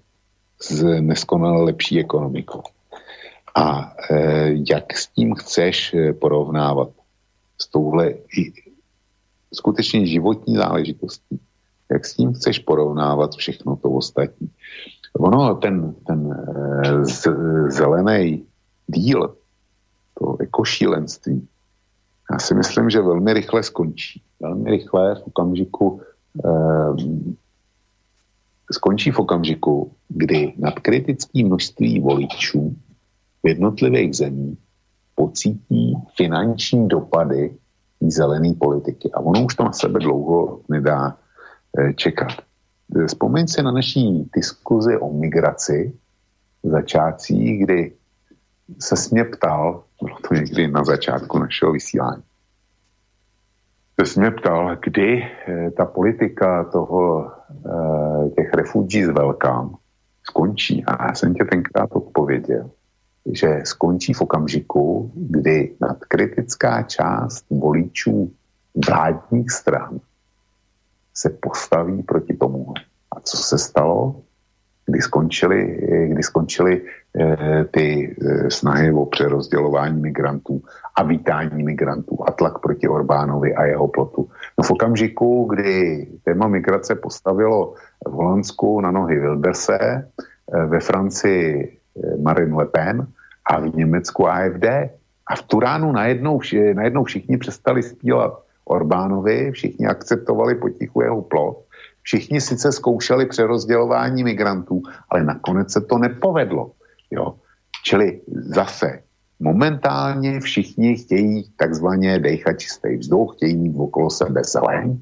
s neskonale lepší ekonomikou. A e, jak s tím chceš e, porovnávat? S touhle skutečně životní záležitostí, jak s tím chceš porovnávat všechno to ostatní. Ono, ten, ten eh, z, zelený díl, to ekošílenství, já si myslím, že velmi rychle skončí. Velmi rychle v okamžiku eh, skončí v okamžiku, kdy nadkritické množství voličů v jednotlivých zemích pocítí finanční dopady zelené politiky. A ono už to na sebe dlouho nedá eh, čekat. Vzpomeň si na naší diskuzi o migraci v začátcích, kdy se mě ptal, bylo to někdy na začátku našeho vysílání, se mě ptal, kdy eh, ta politika toho, eh, těch refugees velkám skončí. A já jsem tě tenkrát odpověděl, že skončí v okamžiku, kdy nadkritická část voličů vládních stran se postaví proti tomu. A co se stalo? Kdy skončily, kdy skončily eh, ty eh, snahy o přerozdělování migrantů a vítání migrantů a tlak proti Orbánovi a jeho plotu. No v okamžiku, kdy téma migrace postavilo v Holandsku na nohy Wilderse, eh, ve Francii Marine Le Pen a v Německu AFD. A v Turánu najednou, najednou všichni přestali zpívat Orbánovi, všichni akceptovali potichu jeho plot, všichni sice zkoušeli přerozdělování migrantů, ale nakonec se to nepovedlo. Jo. Čili zase momentálně všichni chtějí takzvaně dejchat čistý vzduch, chtějí mít okolo sebe zeleň,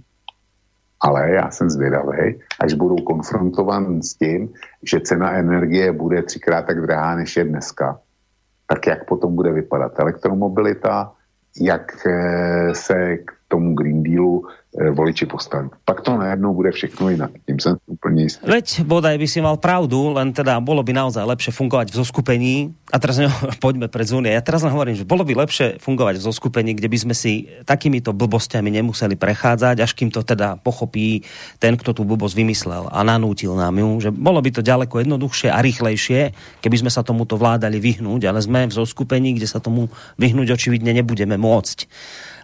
ale já jsem zvědavý, až budou konfrontovan s tím, že cena energie bude třikrát tak drahá, než je dneska, tak jak potom bude vypadat elektromobilita, jak eh, se k tomu Green Dealu E, voliči postaví. Pak to najednou bude všechno jinak. Tím jsem úplně jistý. Veď bodaj by si mal pravdu, len teda bolo by naozaj lepšie fungovať v zoskupení. A teraz ne, poďme pred Zúnie. Ja teraz hovorím, že bolo by lepšie fungovať v zoskupení, kde by sme si takýmito blbostiami nemuseli prechádzať, až kým to teda pochopí ten, kto tú blbosť vymyslel a nanútil nám ju. Že bolo by to ďaleko jednoduchšie a rýchlejšie, keby sme sa tomuto vládali vyhnúť, ale sme v zoskupení, kde sa tomu vyhnúť očividne nebudeme môcť.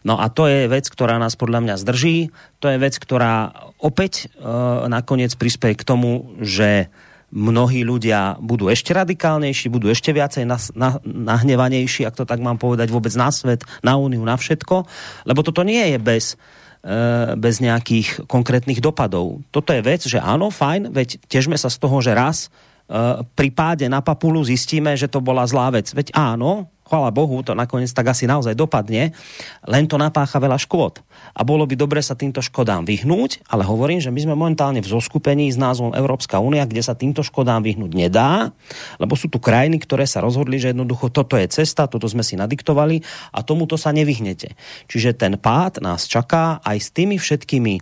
No a to je vec, ktorá nás podľa mňa zdrží. To je vec, ktorá opäť e, nakoniec prispieje k tomu, že mnohí ľudia budú ešte radikálnejší, budú ešte viacej na, na, nahnevanejší, ak to tak mám povedať, vôbec na svet, na úniu, na všetko. Lebo toto nie je bez, e, bez nejakých konkrétnych dopadov. Toto je vec, že áno, fajn, veď težme sa z toho, že raz pri páde na papulu zistíme, že to bola zlá vec. Veď áno, chvala Bohu, to nakoniec tak asi naozaj dopadne, len to napácha veľa škôd. A bolo by dobre sa týmto škodám vyhnúť, ale hovorím, že my sme momentálne v zoskupení s názvom Európska únia, kde sa týmto škodám vyhnúť nedá, lebo sú tu krajiny, ktoré sa rozhodli, že jednoducho toto je cesta, toto sme si nadiktovali a tomuto sa nevyhnete. Čiže ten pád nás čaká aj s tými všetkými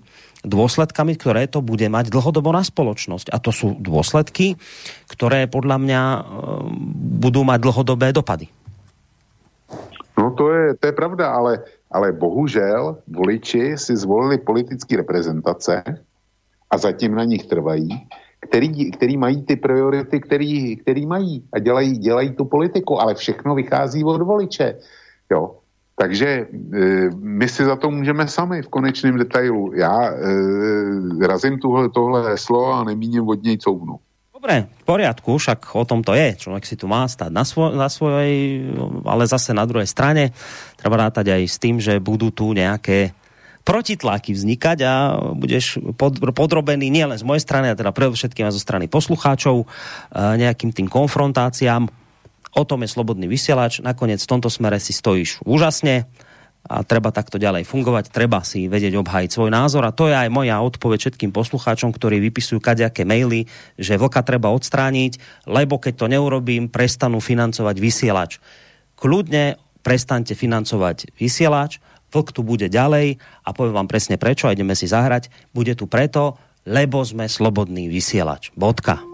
dôsledkami, ktoré to bude mať dlhodobo na spoločnosť. A to sú dôsledky, ktoré podľa mňa e, budú mať dlhodobé dopady. No to je, to je pravda, ale, ale bohužel voliči si zvolili politické reprezentace a zatím na nich trvají, který, který mají ty priority, který, který mají a dělají, dělají tu politiku, ale všechno vychází od voliče. Jo. Takže e, my si za to můžeme sami v konečném detailu. Já e, razím tuhle, tohle heslo a nemíním od něj couvnu. Dobre, v poriadku, však o tom to je. Človek si tu má stať na, svoj, na svojej, ale zase na druhej strane treba rátať aj s tým, že budú tu nejaké protitlaky vznikať a budeš pod, podrobený nielen z mojej strany, a teda predovšetkým aj zo strany poslucháčov nejakým tým konfrontáciám. O tom je slobodný vysielač. Nakoniec v tomto smere si stojíš úžasne a treba takto ďalej fungovať, treba si vedieť obhajiť svoj názor a to je aj moja odpoveď všetkým poslucháčom, ktorí vypisujú kaďaké maily, že vlka treba odstrániť, lebo keď to neurobím, prestanú financovať vysielač. Kľudne prestaňte financovať vysielač, vlk tu bude ďalej a poviem vám presne prečo a ideme si zahrať. Bude tu preto, lebo sme slobodný vysielač. Bodka.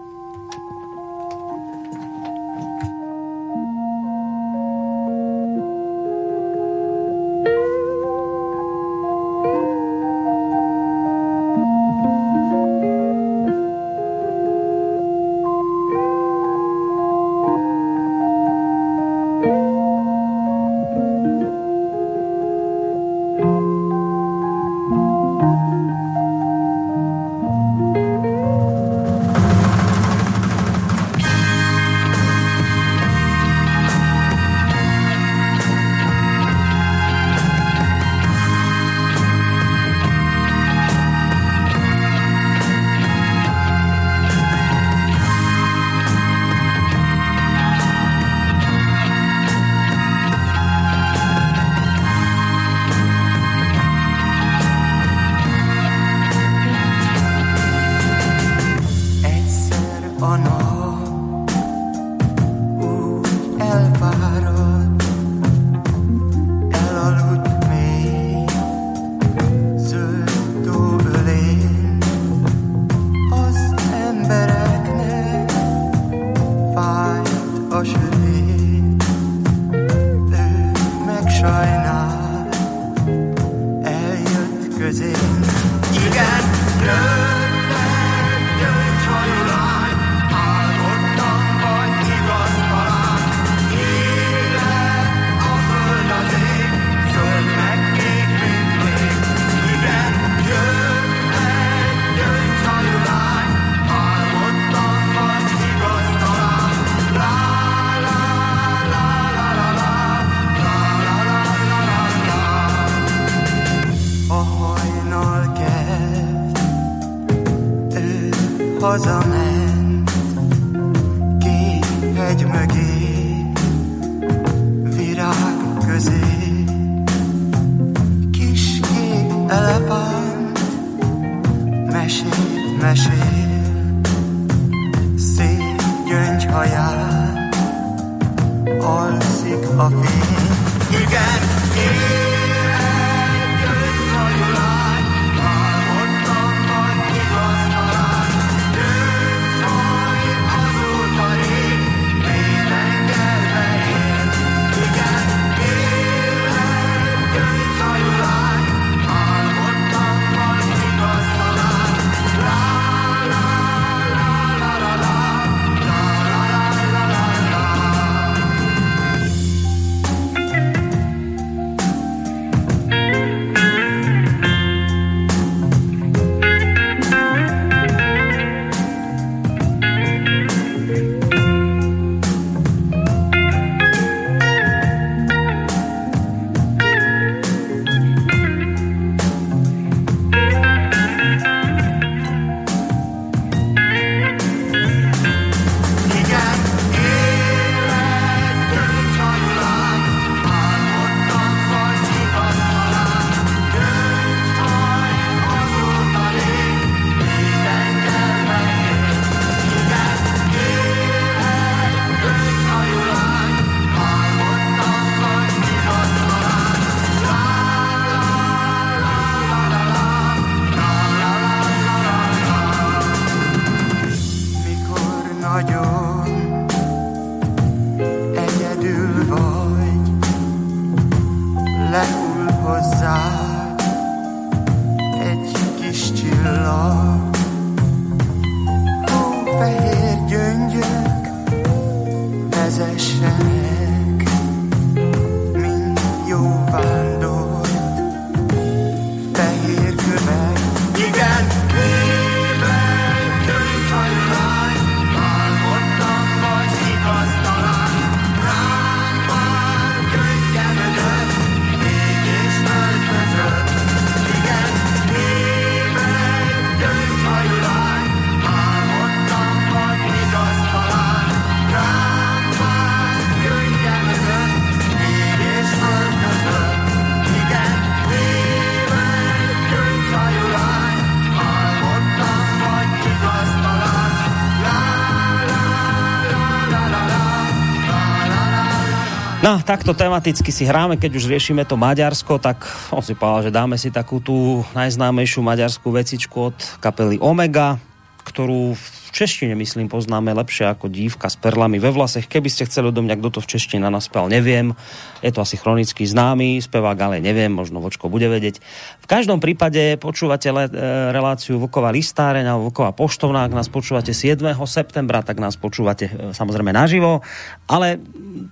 No, takto tematicky si hráme, keď už riešime to Maďarsko, tak on si povedal, že dáme si takú tú najznámejšiu maďarskú vecičku od kapely Omega, ktorú v češtine, myslím, poznáme lepšie ako dívka s perlami ve vlasech. Keby ste chceli odo mňa, kto to v češtine naspel, neviem. Je to asi chronicky známy spevák, ale neviem, možno Vočko bude vedieť. V každom prípade počúvate le, e, reláciu Vokova listáreň a Vokova poštovná. Ak nás počúvate 7. septembra, tak nás počúvate e, samozrejme naživo, ale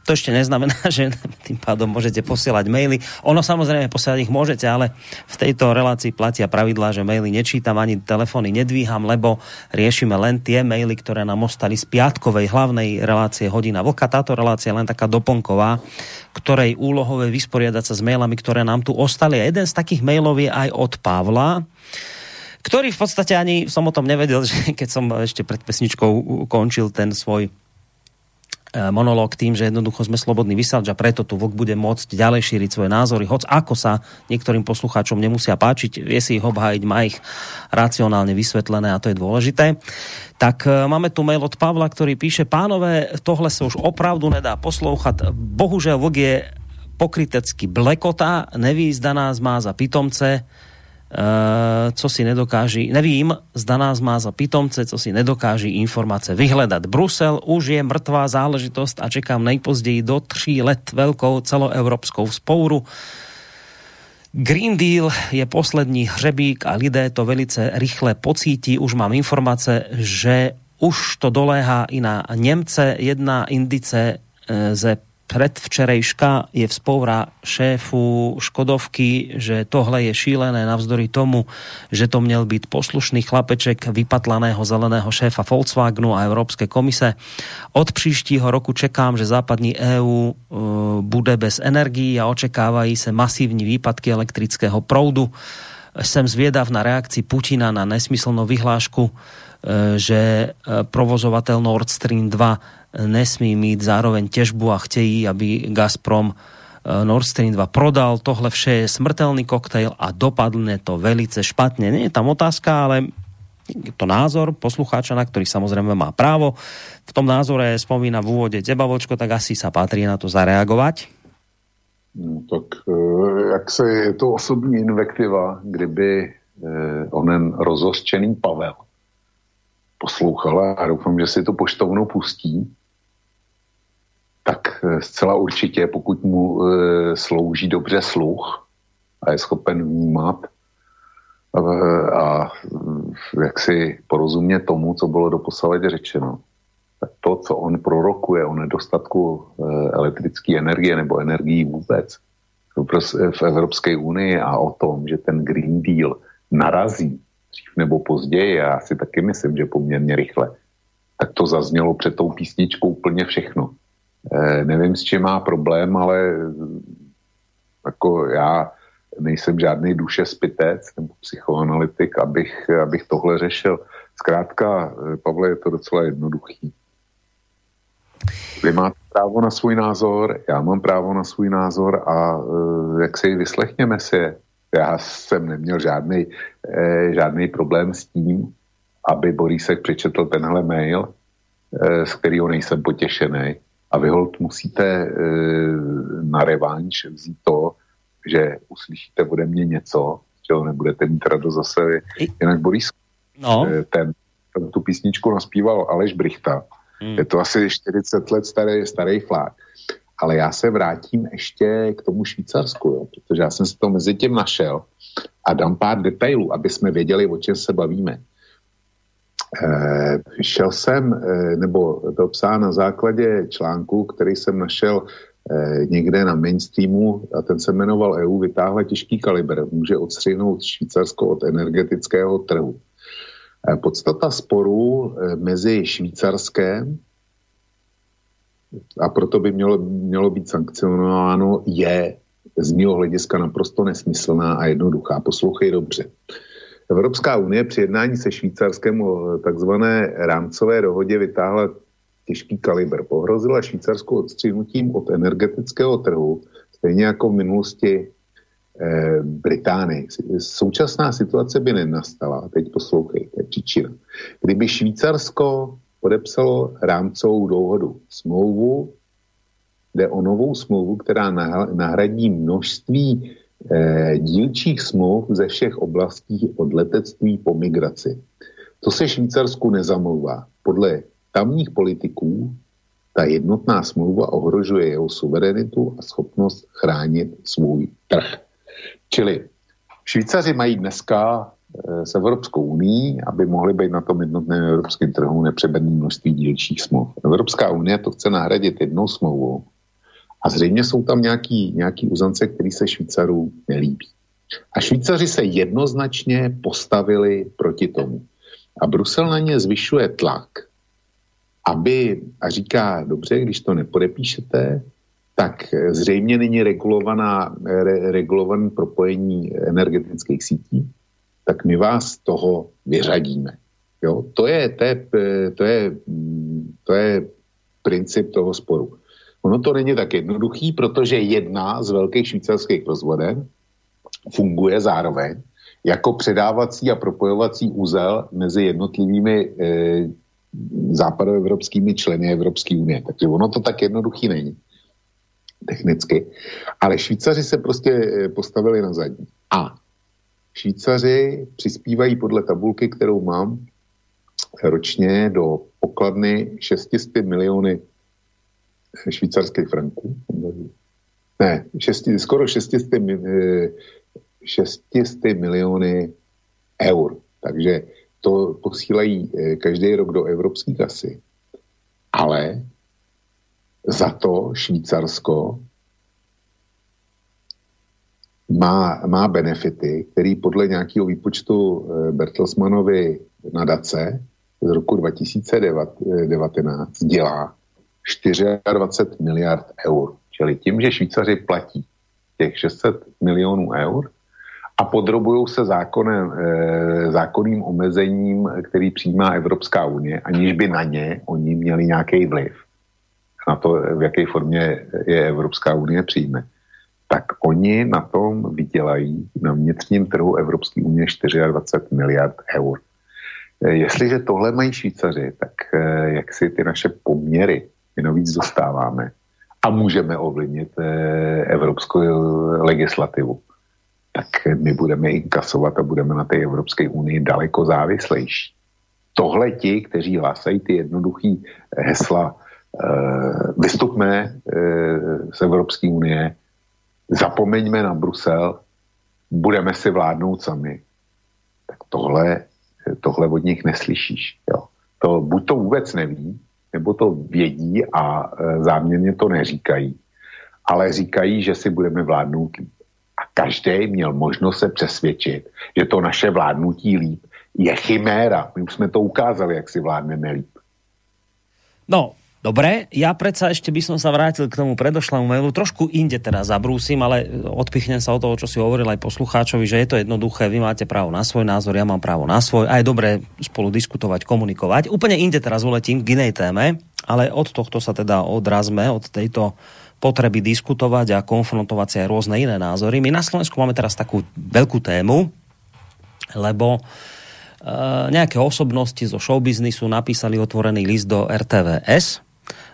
to ešte neznamená, že tým pádom môžete posielať maily. Ono samozrejme posielať ich môžete, ale v tejto relácii platia pravidlá, že maily nečítam ani telefóny nedvíham, lebo riešime len tie maily, ktoré nám ostali z piatkovej hlavnej relácie Hodina Vlka. Táto relácia je len taká doplnková, ktorej úlohové vysporiadať sa s mailami, ktoré nám tu ostali. A jeden z takých mailov je aj od Pavla, ktorý v podstate ani som o tom nevedel, že keď som ešte pred pesničkou končil ten svoj monológ tým, že jednoducho sme slobodný vysielač a preto tu VOK bude môcť ďalej šíriť svoje názory, hoc ako sa niektorým poslucháčom nemusia páčiť, vie si ich obhájiť, má ich racionálne vysvetlené a to je dôležité. Tak e, máme tu mail od Pavla, ktorý píše, pánové, tohle sa už opravdu nedá poslouchat. Bohužel VOK je pokrytecky blekota, nevízda nás má za pitomce, co si nedokáží, nevím, zda nás má za pitomce, co si nedokáží informace vyhledat. Brusel už je mrtvá záležitost a čekám nejpozději do tří let velkou celoevropskou spouru. Green Deal je poslední hřebík a lidé to velice rychle pocítí. Už mám informace, že už to doléhá i na Němce. Jedna indice eh, ze predvčerejška je vzpoura šéfu Škodovky, že tohle je šílené navzdory tomu, že to měl být poslušný chlapeček vypatlaného zeleného šéfa Volkswagenu a Európske komise. Od příštího roku čekám, že západní EU uh, bude bez energií a očekávají se masívní výpadky elektrického proudu. Jsem zvědav na reakci Putina na nesmyslnou vyhlášku, uh, že uh, provozovatel Nord Stream 2 nesmí mít zároveň těžbu a chtějí, aby Gazprom eh, Nord Stream 2 prodal. Tohle vše je smrtelný koktejl a dopadne to velice špatně. Je tam otázka, ale je to názor poslucháča, na ktorý samozrejme má právo. V tom názore spomína v úvode teba, Vočko, tak asi sa patrí na to zareagovať. No, tak eh, jak se je to osobní invektiva, kdyby eh, onen rozhořčený Pavel poslouchal a doufám, že si to poštovnou pustí, tak eh, zcela určitě, pokud mu e, slouží dobře sluch a je schopen vnímat a, a jak si porozumět tomu, co bylo doposavadě řečeno, tak to, co on prorokuje o nedostatku elektrické energie nebo energií vůbec v Evropské unii a o tom, že ten Green Deal narazí dřív nebo později, já si taky myslím, že poměrně rychle, tak to zaznělo před tou písničkou úplně všechno. Eh, nevím, s čím má problém, ale jako já nejsem žádný duše spitec nebo psychoanalytik, abych, abych tohle řešil. Zkrátka, eh, Pavle, je to docela jednoduchý. Vy máte právo na svůj názor, já mám právo na svůj názor a uh, jak si vyslechněme si. Já jsem neměl žádný, eh, žádný problém s tím, aby Borísek přečetl tenhle mail, eh, z kterého nejsem potěšený a vy hold musíte e, na revanš vzít to, že uslyšíte ode mě něco, čeho nebudete mít radost zase. Jinak Boris no. E, ten, ten tu písničku naspíval Aleš Brichta. Hmm. Je to asi 40 let starý, starý flák. ale já se vrátím ještě k tomu Švýcarsku, jo, protože já jsem si to mezi tím našel a dám pár detailů, aby jsme věděli, o čem se bavíme. Eh, šel jsem, eh, nebo to psá na základě článku, který jsem našel eh, někde na mainstreamu a ten se jmenoval EU vytáhle těžký kalibr, může odstřihnout Švýcarsko od energetického trhu. Eh, podstata sporu eh, mezi Švýcarskem a proto by mělo, mělo být sankcionováno, je z mého hlediska naprosto nesmyslná a jednoduchá. Poslouchej dobře. Evropská unie při jednání se Švýcarskem o takzvané rámcové dohodě vytáhla těžký kalibr. Pohrozila Švýcarskou odstřinutím od energetického trhu, stejně jako v minulosti eh, Británii. Současná situace by nenastala, teď poslouchej, to je příčina. Kdyby Švýcarsko podepsalo rámcovou dohodu, smlouvu, jde o novou smlouvu, která nahradí množství eh, dílčích smluv ze všech oblastí od letectví po migraci. To se Švýcarsku nezamlouvá. Podle tamních politiků ta jednotná smlouva ohrožuje jeho suverenitu a schopnost chránit svůj trh. Čili Švýcaři mají dneska eh, s Evropskou unii, aby mohli být na tom jednotném evropském trhu nepřeberné množství dílčích smluv. Evropská unie to chce nahradit jednou smlouvou, a zřejmě jsou tam nějaký, nějaký uzance, který se Švýcarů nelíbí. A Švýcaři se jednoznačně postavili proti tomu. A Brusel na ně zvyšuje tlak, aby, a říká, dobře, když to nepodepíšete, tak zřejmě není regulovaná, re, regulované propojení energetických sítí, tak my vás z toho vyřadíme. Jo? To, je, to, je, to, je, to je princip toho sporu. Ono to není tak jednoduchý, protože jedna z velkých švýcarských rozvoden funguje zároveň jako předávací a propojovací úzel mezi jednotlivými e, západoevropskými členy Evropské unie. Takže ono to tak jednoduchý není technicky. Ale Švýcaři se prostě eh, postavili na zadní. A Švýcaři přispívají podle tabulky, kterou mám, ročně do pokladny 600 miliony švýcarských franků. Ne, šesti, skoro 600, 600 eh, miliony eur. Takže to posílají eh, každý rok do evropské kasy. Ale za to Švýcarsko má, má benefity, který podle nějakého výpočtu eh, Bertelsmanovy nadace z roku 2019 dělá 24 miliard eur. Čili tím, že Švýcaři platí těch 600 milionů eur a podrobují se zákonem, e, zákonným omezením, který přijímá Evropská unie, aniž by na ně oni měli nějaký vliv na to, v jaké formě je Evropská unie přijme, tak oni na tom vydělají na vnitřním trhu Evropské unie 24 miliard eur. E, jestliže tohle mají Švýcaři, tak e, jak si ty naše poměry my navíc dostáváme a můžeme ovlivnit eh, evropskou legislativu, tak my budeme inkasovat a budeme na té Evropské unii daleko závislejší. Tohle ti, kteří hlásají ty jednoduché hesla, eh, vystupme eh, z Evropské unie, zapomeňme na Brusel, budeme si vládnout sami. Tak tohle, tohle od nich neslyšíš. Jo. To, buď to vůbec neví, nebo to vědí a e, záměrně to neříkají, ale říkají, že si budeme vládnout líp. A každý měl možnost se přesvědčit, že to naše vládnutí líp je chiméra. My už jsme to ukázali, jak si vládneme líp. No, Dobre, ja predsa ešte by som sa vrátil k tomu predošlému mailu. Trošku inde teraz zabrúsim, ale odpichnem sa od toho, čo si hovoril aj poslucháčovi, že je to jednoduché, vy máte právo na svoj názor, ja mám právo na svoj a je dobré spolu diskutovať, komunikovať. Úplne inde teraz uletím k inej téme, ale od tohto sa teda odrazme, od tejto potreby diskutovať a konfrontovať si aj rôzne iné názory. My na Slovensku máme teraz takú veľkú tému, lebo Uh, nejaké osobnosti zo showbiznisu napísali otvorený list do RTVS,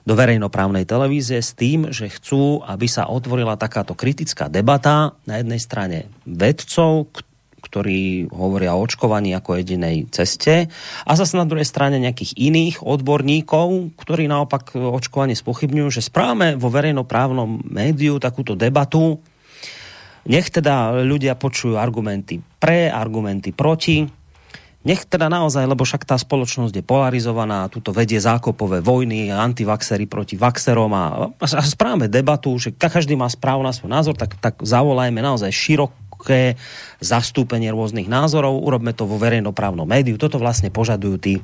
do verejnoprávnej televízie s tým, že chcú, aby sa otvorila takáto kritická debata na jednej strane vedcov, ktorí hovoria o očkovaní ako jedinej ceste a zase na druhej strane nejakých iných odborníkov, ktorí naopak očkovanie spochybňujú, že správame vo verejnoprávnom médiu takúto debatu, nech teda ľudia počujú argumenty pre, argumenty proti, nech teda naozaj, lebo však tá spoločnosť je polarizovaná, tuto vedie zákopové vojny, antivaxery proti vaxerom a, a správame debatu, že každý má správu na svoj názor, tak, tak zavolajme naozaj široké zastúpenie rôznych názorov, urobme to vo verejnoprávnom médiu. Toto vlastne požadujú tí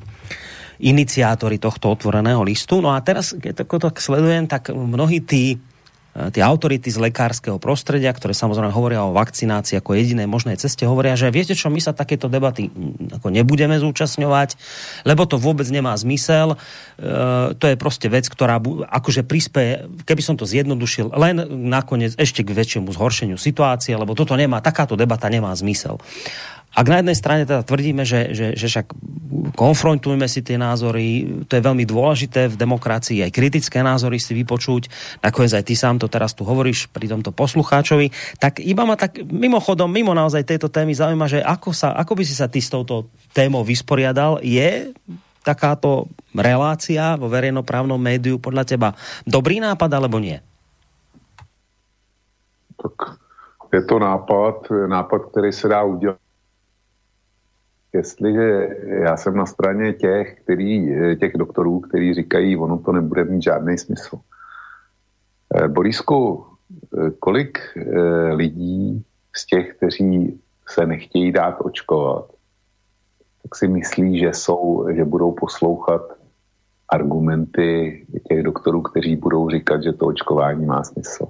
iniciátori tohto otvoreného listu. No a teraz, keď to tak sledujem, tak mnohí tí Eh, tie autority z lekárskeho prostredia, ktoré samozrejme hovoria o vakcinácii ako jedinej možnej ceste, hovoria, že viete čo, my sa takéto debaty mm, ako nebudeme zúčastňovať, lebo to vôbec nemá zmysel. E, to je proste vec, ktorá akože prispieje, keby som to zjednodušil, len nakoniec ešte k väčšiemu zhoršeniu situácie, lebo toto nemá, takáto debata nemá zmysel. Ak na jednej strane teda tvrdíme, že, že, že však konfrontujme si tie názory, to je veľmi dôležité v demokracii, aj kritické názory si vypočuť, nakoniec aj ty sám to teraz tu hovoríš pri tomto poslucháčovi, tak iba ma tak mimochodom, mimo naozaj tejto témy zaujíma, že ako, sa, ako by si sa ty s touto témou vysporiadal, je takáto relácia vo verejnoprávnom médiu podľa teba dobrý nápad alebo nie? Tak je to nápad, nápad, který se dá udělat jestliže já jsem na straně těch, který, těch doktorů, kteří říkají, ono to nebude mít žádný smysl. Eh, Borisku, eh, kolik eh, lidí z těch, kteří se nechtějí dát očkovat, tak si myslí, že jsou, že budou poslouchat argumenty těch doktorů, kteří budou říkat, že to očkování má smysl.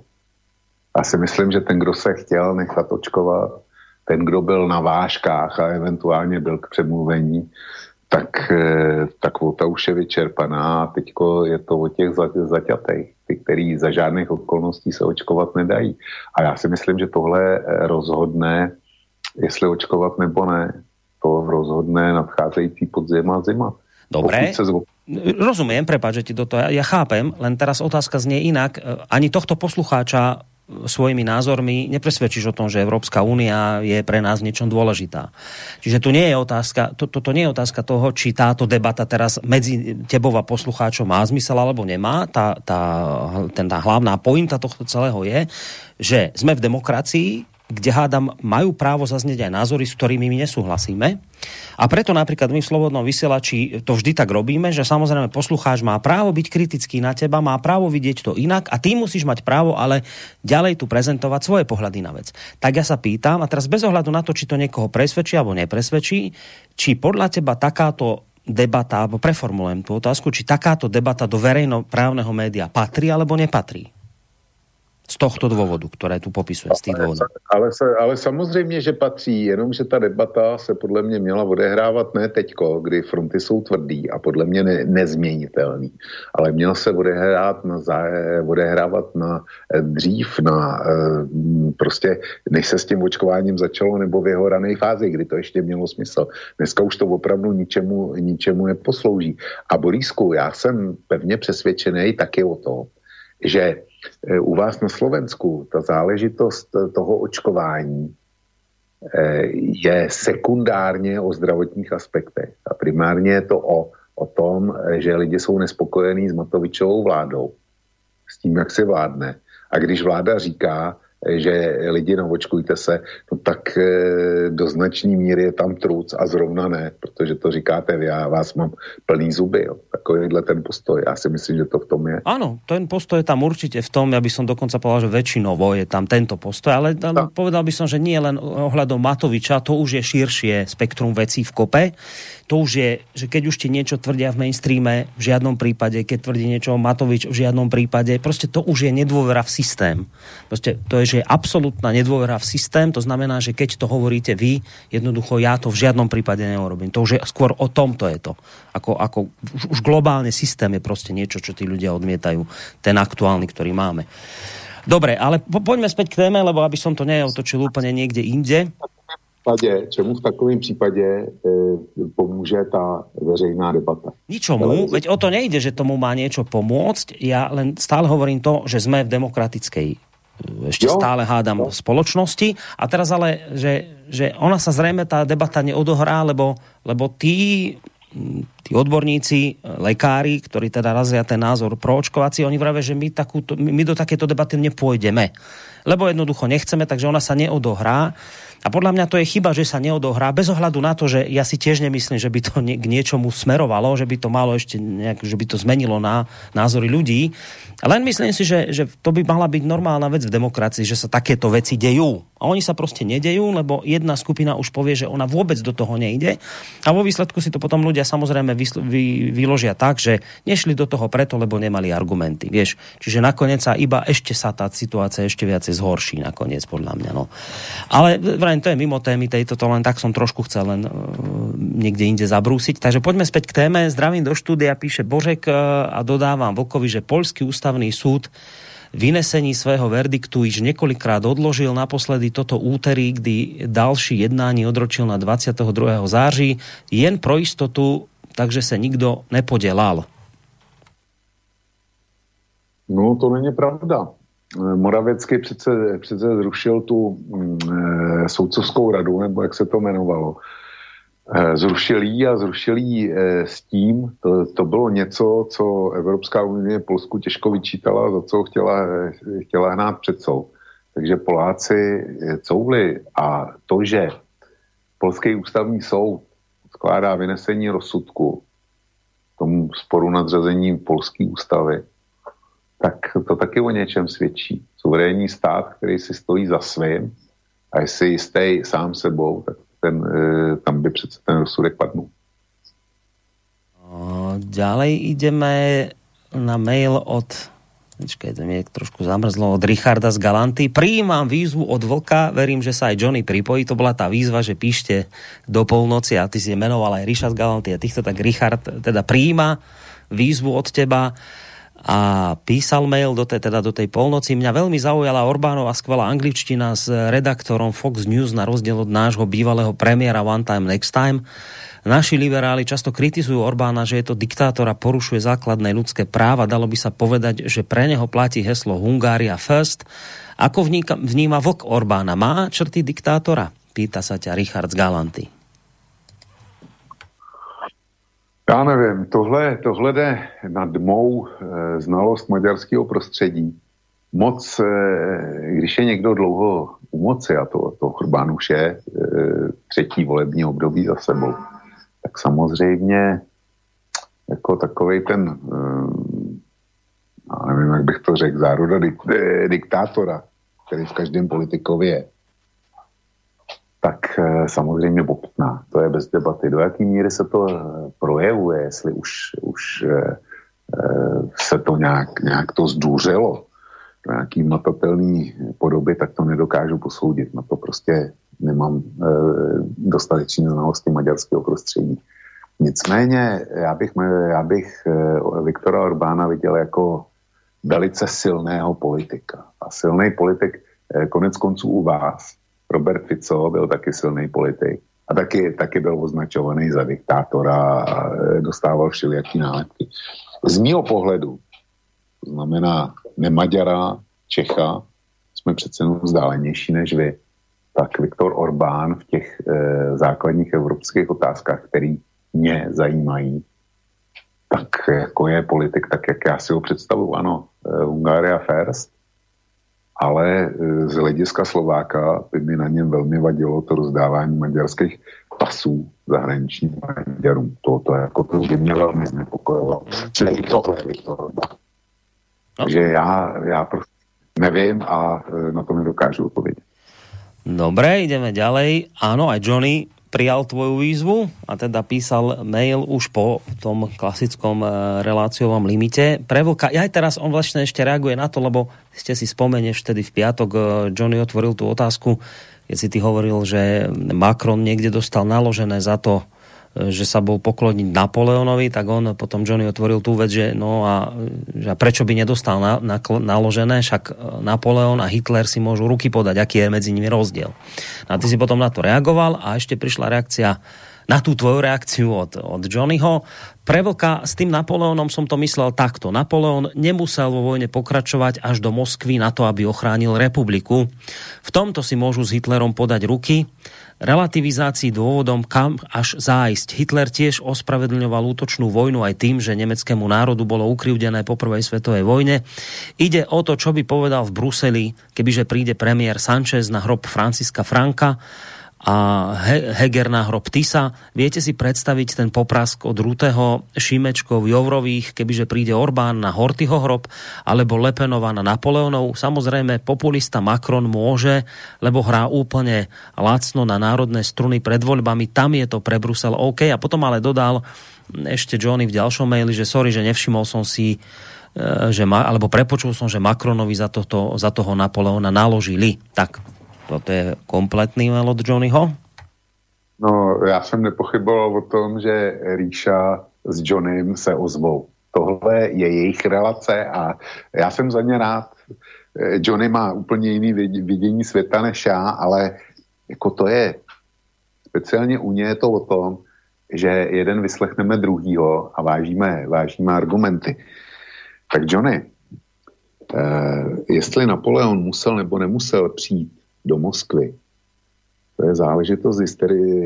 Já si myslím, že ten, kdo se chtěl nechat očkovat, ten, kdo byl na vážkách a eventuálně byl k přemluvení, tak eh, ta kvota už je vyčerpaná a teďko je to o těch zaťatých, ty, který za žádných okolností se očkovat nedají. A já si myslím, že tohle rozhodne, jestli očkovat nebo ne, to rozhodne nadcházející podzim a zima. Dobré. Rozumiem, prepáč, že ti do toho, ja, ja chápem, len teraz otázka znie inak. Ani tohto poslucháča svojimi názormi nepresvedčíš o tom, že Európska únia je pre nás niečom dôležitá. Čiže tu nie je otázka, to, to, to nie je otázka toho, či táto debata teraz medzi tebou a poslucháčom má zmysel alebo nemá. Tá, tá, ten, tá hlavná pointa tohto celého je, že sme v demokracii, kde hádam, majú právo zaznieť aj názory, s ktorými my nesúhlasíme. A preto napríklad my v Slobodnom vysielači to vždy tak robíme, že samozrejme poslucháč má právo byť kritický na teba, má právo vidieť to inak a ty musíš mať právo ale ďalej tu prezentovať svoje pohľady na vec. Tak ja sa pýtam, a teraz bez ohľadu na to, či to niekoho presvedčí alebo nepresvedčí, či podľa teba takáto debata, alebo preformulujem tú otázku, či takáto debata do verejnoprávneho média patrí alebo nepatrí z tohto důvodu, které tu popisuje, z těch důvodů. Ale, ale samozřejmě, že patří, jenomže ta debata se podle mě měla odehrávat ne teďko, kdy fronty jsou tvrdý a podle mě ne, nezměnitelný, ale měla se odehrát na, odehrávat na eh, dřív, na eh, prostě než se s tím očkováním začalo, nebo v jeho rané fázi, kdy to ještě mělo smysl. Dneska už to opravdu ničemu, ničemu neposlouží. A Borísku, já jsem pevně přesvědčený taky o tom, že Eh, u vás na Slovensku ta záležitost toho očkování eh, je sekundárně o zdravotních aspektech. A primárně je to o, o tom, eh, že lidi jsou nespokojení s Matovičovou vládou, s tím, jak se vládne. A když vláda říká, že lidi navočkujte se, no tak e, do značné míry je tam truc a zrovna ne, protože to říkáte vy, já vás mám plný zuby, jo. takovýhle ten postoj, já si myslím, že to v tom je. Ano, ten postoj je tam určitě v tom, ja by som dokonca povedal, že väčšinovo je tam tento postoj, ale, ale povedal by som, že nie len ohľadom Matoviča, to už je širšie spektrum vecí v kope, to už je, že keď už ti niečo tvrdia v mainstreame, v žiadnom prípade, keď tvrdí niečo Matovič, v žiadnom prípade, proste to už je nedôvera v systém. Proste to je, že je absolútna nedôvera v systém, to znamená, že keď to hovoríte vy, jednoducho ja to v žiadnom prípade neurobím. To už je skôr o tomto je to. Ako, ako už, už globálne systém je proste niečo, čo tí ľudia odmietajú, ten aktuálny, ktorý máme. Dobre, ale po, poďme späť k téme, lebo aby som to neotočil úplne niekde inde případě, čemu v takovém případě e, pomůže ta veřejná debata? Ničomu, veď o to nejde, že tomu má niečo pomôcť. Ja len stále hovorím to, že sme v demokratickej ešte jo. stále hádam v spoločnosti. A teraz ale, že, že ona sa zrejme tá debata neodohrá, lebo, lebo tí tí odborníci, lekári, ktorí teda razia ten názor proočkovací, oni vravia, že my, takúto, my do takéto debaty nepôjdeme. Lebo jednoducho nechceme, takže ona sa neodohrá. A podľa mňa to je chyba, že sa neodohrá, bez ohľadu na to, že ja si tiež nemyslím, že by to k niečomu smerovalo, že by to malo ešte nejak, že by to zmenilo na názory ľudí. Len myslím si, že, že to by mala byť normálna vec v demokracii, že sa takéto veci dejú. A oni sa prostě nedejú, lebo jedna skupina už povie, že ona vôbec do toho nejde. A vo výsledku si to potom ľudia samozrejme vy, vy, vyložia tak, že nešli do toho preto, lebo nemali argumenty. Vieš? Čiže nakoniec sa iba ešte sa tá situácia ešte viacej zhorší nakoniec, podľa mňa. No. Ale vrajím, to je mimo témy tejto, to len tak som trošku chcel len uh, niekde inde zabrúsiť. Takže poďme späť k téme. Zdravím do štúdia, píše Božek uh, a dodávam Vlkovi, že Polský ústavný súd vynesení svého verdiktu již několikrát odložil, naposledy toto úterý, kdy další jednání odročil na 22. září, jen pro jistotu, takže se nikdo nepodělal. No, to není pravda. Moravecký přece, přece zrušil tu e, soudcovskou radu, nebo jak se to jmenovalo. Eh, zrušil jí a zrušil jí eh, s tím, to, to bylo něco, co Evropská unie Polsku těžko vyčítala, za co chtěla, chtěla hnát před soud. Takže Poláci couvli a to, že Polský ústavní soud skládá vynesení rozsudku tomu sporu nadřazení Polské ústavy, tak to taky o něčem svědčí. Suverénní stát, který si stojí za svým a je si jistý sám sebou, tak ten, e, tam by přece ten rozsudek padnul. Ďalej ideme na mail od Počkej, to mi trošku zamrzlo od Richarda z Galanty. Prijímam výzvu od Vlka, verím, že sa aj Johnny pripojí. To bola tá výzva, že píšte do polnoci a ty si menoval aj Richard z Galanty a týchto tak Richard teda prijíma výzvu od teba a písal mail do tej, teda do tej polnoci. Mňa veľmi zaujala Orbánova skvelá angličtina s redaktorom Fox News na rozdiel od nášho bývalého premiéra One Time Next Time. Naši liberáli často kritizujú Orbána, že je to diktátor a porušuje základné ľudské práva. Dalo by sa povedať, že pre neho platí heslo Hungária first. Ako vníma, vníma vlk Orbána? Má črty diktátora? Pýta sa ťa Richard z Galanty. Já nevím, tohle, tohle jde nad mou e, znalost maďarského prostředí. Moc, e, když je někdo dlouho u moci, a to, to Orbán už je e, třetí volební období za sebou, tak samozřejmě jako takový ten, e, já nevím, jak bych to řekl, zároda dik, e, diktátora, který v každém politikovi je, tak eh, samozřejmě bobtná. To je bez debaty. Do jaké míry se to eh, projevuje, jestli už, už eh, se to nějak, nějak to zdůřelo do nějaký matatelný podoby, tak to nedokážu posoudit. Na to prostě nemám dostatečné znalosti maďarského prostředí. Nicméně já bych, já bych Viktora Orbána viděl jako velice silného politika. A silný politik konec konců u vás Robert Fico byl taky silný politik a taky, taky byl označovaný za diktátora a e, dostával všelijaký nálepky. Z mého pohledu, to znamená nemaďara, Čecha, jsme přece jenom vzdálenější než vy, tak Viktor Orbán v těch e, základních evropských otázkách, které mě zajímají, tak jako je politik, tak jak já si ho představuji, ano, e, Hungaria first, ale e, z hlediska Slováka by mi na něm velmi vadilo to rozdávání maďarských pasů zahraničním Maďarům. To, to, jako, to by mě velmi znepokojilo. Čili i tohle bych to no. Takže já, já prostě nevím a e, na to nedokážu odpovědět. Dobre, ideme ďalej. Áno, aj Johnny prijal tvoju výzvu a teda písal mail už po tom klasickom eh, reláciovom limite. Pre Vlka, ja aj teraz on vlastne ešte reaguje na to, lebo ste si spomenieš vtedy v piatok, eh, Johnny otvoril tú otázku, keď si ty hovoril, že Macron niekde dostal naložené za to, že sa bol pokloniť Napoleonovi, tak on potom Johnny otvoril tú vec, že no a že prečo by nedostal na, na, naložené, však Napoleon a Hitler si môžu ruky podať, aký je medzi nimi rozdiel. No a ty si potom na to reagoval a ešte prišla reakcia na tú tvoju reakciu od, od Johnnyho. Pre Vlka s tým Napoleonom som to myslel takto. Napoleon nemusel vo vojne pokračovať až do Moskvy na to, aby ochránil republiku. V tomto si môžu s Hitlerom podať ruky. Relativizácii dôvodom, kam až zájsť. Hitler tiež ospravedlňoval útočnú vojnu aj tým, že nemeckému národu bolo ukrivdené po prvej svetovej vojne. Ide o to, čo by povedal v Bruseli, kebyže príde premiér Sanchez na hrob Franciska Franka a Heger na hrob Tisa. Viete si predstaviť ten poprask od Rutého, Šimečkov, Jovrových, kebyže príde Orbán na Hortyho hrob, alebo Lepenova na Napoleonov. Samozrejme, populista Macron môže, lebo hrá úplne lacno na národné struny pred voľbami. Tam je to pre Brusel OK. A potom ale dodal ešte Johnny v ďalšom maili, že sorry, že nevšimol som si e, že ma, alebo prepočul som, že Macronovi za, toto, za toho Napoleona naložili. Tak, to je kompletný mail od Johnnyho? No, já jsem nepochyboval o tom, že Ríša s Johnnym se ozvou. Tohle je jejich relace a já jsem za ně rád. Johnny má úplně jiný vidění světa než já, ale jako to je, speciálně u ně je to o tom, že jeden vyslechneme druhýho a vážíme, vážíme argumenty. Tak Johnny, eh, jestli Napoleon musel nebo nemusel přijít do Moskvy. To je záležitost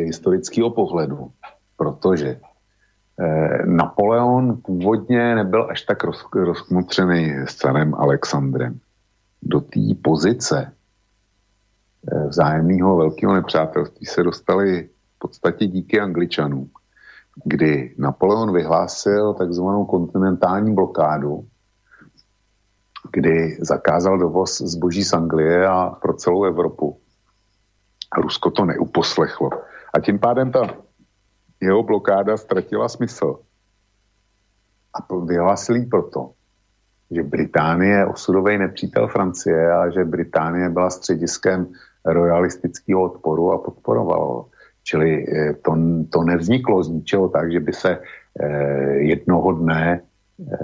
historického pohledu, protože eh, Napoleon původně nebyl až tak roz, rozkmotřený s carem Alexandrem. Do té pozice eh, vzájemného velkého nepřátelství se dostali v podstatě díky Angličanům, kdy Napoleon vyhlásil takzvanou kontinentální blokádu kdy zakázal dovoz zboží z Anglie a pro celou Evropu. Rusko to neuposlechlo. A tím pádem ta jeho blokáda ztratila smysl. A vyhlásil proto, že Británie je osudový nepřítel Francie a že Británie byla střediskem royalistického odporu a podporovalo. Čili eh, to, to nevzniklo z ničeho tak, že by se eh, jednoho dne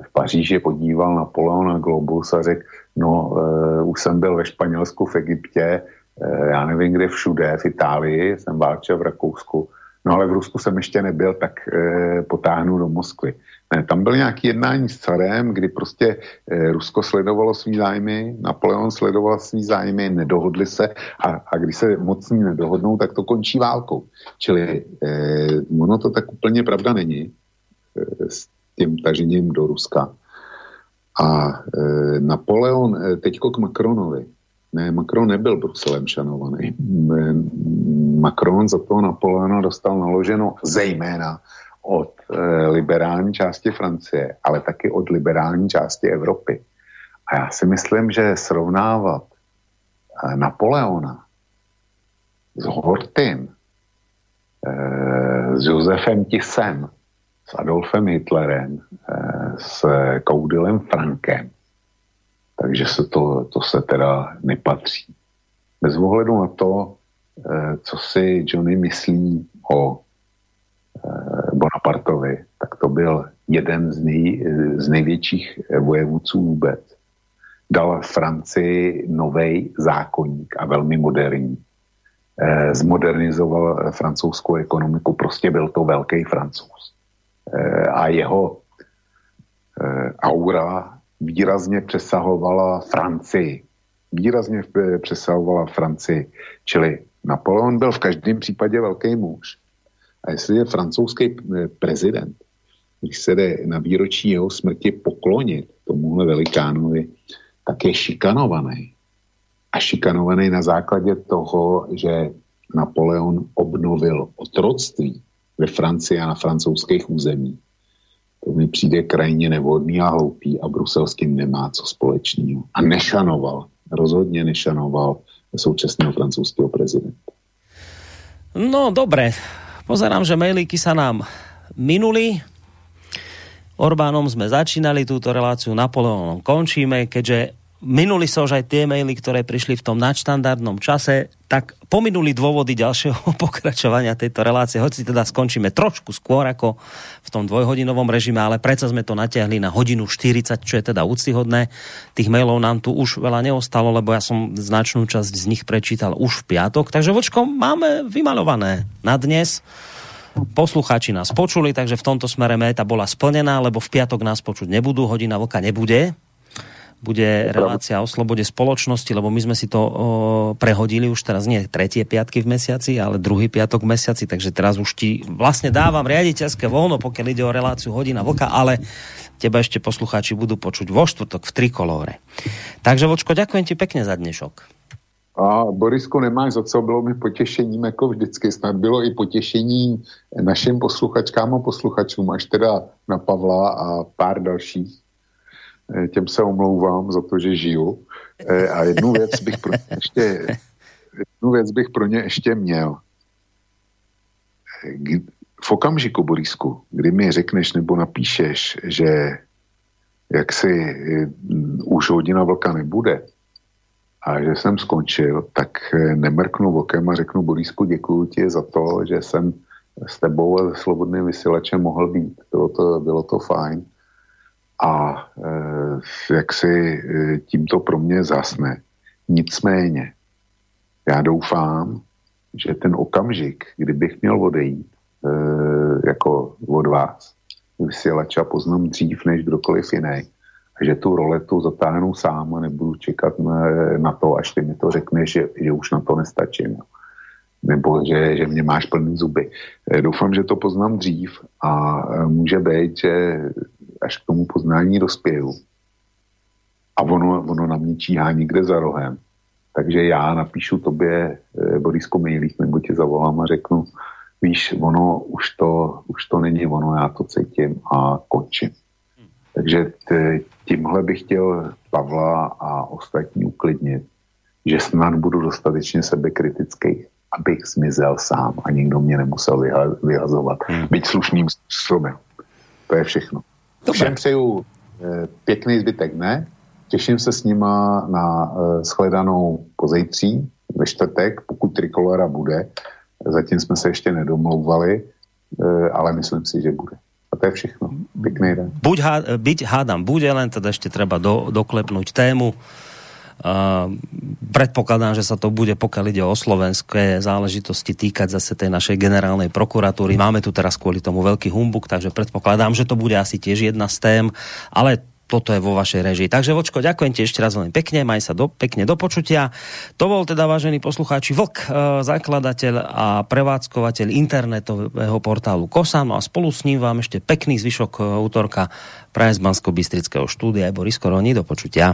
v Paříži podíval Napoleon na Globus a řekl, no uh, už jsem byl ve Španělsku, v Egyptě, uh, já nevím kde všude, v Itálii, jsem válčil v Rakousku, no ale v Rusku jsem ještě nebyl, tak uh, potáhnu do Moskvy. Ne, tam byl nějaký jednání s carem, kdy prostě Rusko sledovalo svý zájmy, Napoleon sledoval svý zájmy, nedohodli se a, a když se mocní nedohodnou, tak to končí válkou. Čili e, ono to tak úplně pravda není. E, tím tažením do Ruska. A e, Napoleon, e, teďko k Macronovi. Ne, Macron nebyl Bruselem šanovaný. E, Macron za toho Napoleona dostal naloženo zejména od e, liberální části Francie, ale taky od liberální části Evropy. A já si myslím, že srovnávat e, Napoleona s Hortym, e, s Josefem Tisem, s Adolfem Hitlerem, eh, s Kaudilem Frankem. Takže se to, to se teda nepatří. Bez ohledu na to, eh, co si Johnny myslí o eh, Bonapartovi, tak to byl jeden z, nej, z největších vojevůdců vůbec. Dal Francii nový zákonník a velmi moderní. Zmodernizoval francouzskou ekonomiku, prostě byl to velký francouz. Eh, a jeho eh, aura výrazně přesahovala Francii. Výrazně přesahovala Francii. Čili Napoleon byl v každém případě velký muž. A jestli je francouzský eh, prezident, když se jde na výročí jeho smrti poklonit tomuhle velikánovi, tak je šikanovaný. A šikanovaný na základě toho, že Napoleon obnovil otroctví ve Francii a na francouzských území. To mi přijde krajně nevhodný a hloupý a Brusel s tím nemá co společného. A nešanoval, rozhodně nešanoval současného francouzského prezidenta. No dobre, pozerám, že mailíky sa nám minuli. Orbánom sme začínali túto reláciu, Napoleonom končíme, keďže minuli sa už aj tie maily, ktoré prišli v tom nadštandardnom čase, tak pominuli dôvody ďalšieho pokračovania tejto relácie, hoci teda skončíme trošku skôr ako v tom dvojhodinovom režime, ale predsa sme to natiahli na hodinu 40, čo je teda úctyhodné. Tých mailov nám tu už veľa neostalo, lebo ja som značnú časť z nich prečítal už v piatok, takže vočko máme vymalované na dnes. poslucháči nás počuli, takže v tomto smere méta bola splnená, lebo v piatok nás počuť nebudú, hodina vlka nebude bude relácia o slobode spoločnosti, lebo my sme si to o, prehodili už teraz nie tretie piatky v mesiaci, ale druhý piatok v mesiaci, takže teraz už ti vlastne dávam riaditeľské voľno, pokiaľ ide o reláciu hodina vlka, ale teba ešte poslucháči budú počuť vo štvrtok v Trikolóre. Takže Vočko, ďakujem ti pekne za dnešok. A Borisko, nemáš za co, bylo mi potěšením, jako vždycky, snad bylo i potěšením našim posluchačkám a posluchačům, až teda na Pavla a pár dalších. Eh, těm se omlouvám za to, že žiju. Eh, a jednu věc bych pro ně ještě, jednu věc bych pro ně ještě měl. Eh, v okamžiku, Borisku, kdy mi řekneš nebo napíšeš, že jak si už hodina vlka nebude a že jsem skončil, tak nemrknu okem a řeknu Borisku, děkuji ti za to, že jsem s tebou a slobodným vysílačem mohl být. Bylo to, bylo to fajn a e, jak si e, tímto pro mě zasne. Nicméně, já doufám, že ten okamžik, kdybych měl odejít e, jako od vás, vysílača poznám dřív než kdokoliv jiný, a že tu roletu zatáhnu sám a nebudu čekat na, na to, až ty mi to řekneš, že, že už na to nestačím. No. Nebo že, že mě máš plný zuby. Doufám, že to poznám dřív a může být, že až k tomu poznání dospěju a ono, ono na mě číhá někde za rohem, takže já napíšu tobě e, Borisko mailík nebo tě zavolám a řeknu, víš, ono už to, už to není ono, já to cítím a končím. Takže tímhle bych chtěl Pavla a ostatní uklidnit, že snad budu dostatečně sebekritický, abych zmizel sám a nikdo mě nemusel vyhazovat. Hmm. Byť slušným způsobem. To je všechno. Dobre. Všem přeju e, pěkný zbytek dne. Těším se s nima na e, shledanou pozejtří ve čtvrtek, pokud trikolora bude. Zatím jsme se ještě nedomlouvali, e, ale myslím si, že bude. A to je všechno. Pěkný den. Buď há, byť hádam bude, len teda ešte treba do, doklepnúť tému. Predpokladám, že sa to bude, pokiaľ ide o slovenské záležitosti, týkať zase tej našej generálnej prokuratúry. Máme tu teraz kvôli tomu veľký humbuk, takže predpokladám, že to bude asi tiež jedna z tém, ale toto je vo vašej režii. Takže Vočko, ďakujem ti ešte raz veľmi pekne, maj sa do, pekne do počutia. To bol teda, vážený poslucháči, Vlk, uh, zakladateľ a prevádzkovateľ internetového portálu Kosa, no a spolu s ním vám ešte pekný zvyšok uh, útorka praje z Bansko-Bystrického štúdia. Boris Koroni, do počutia.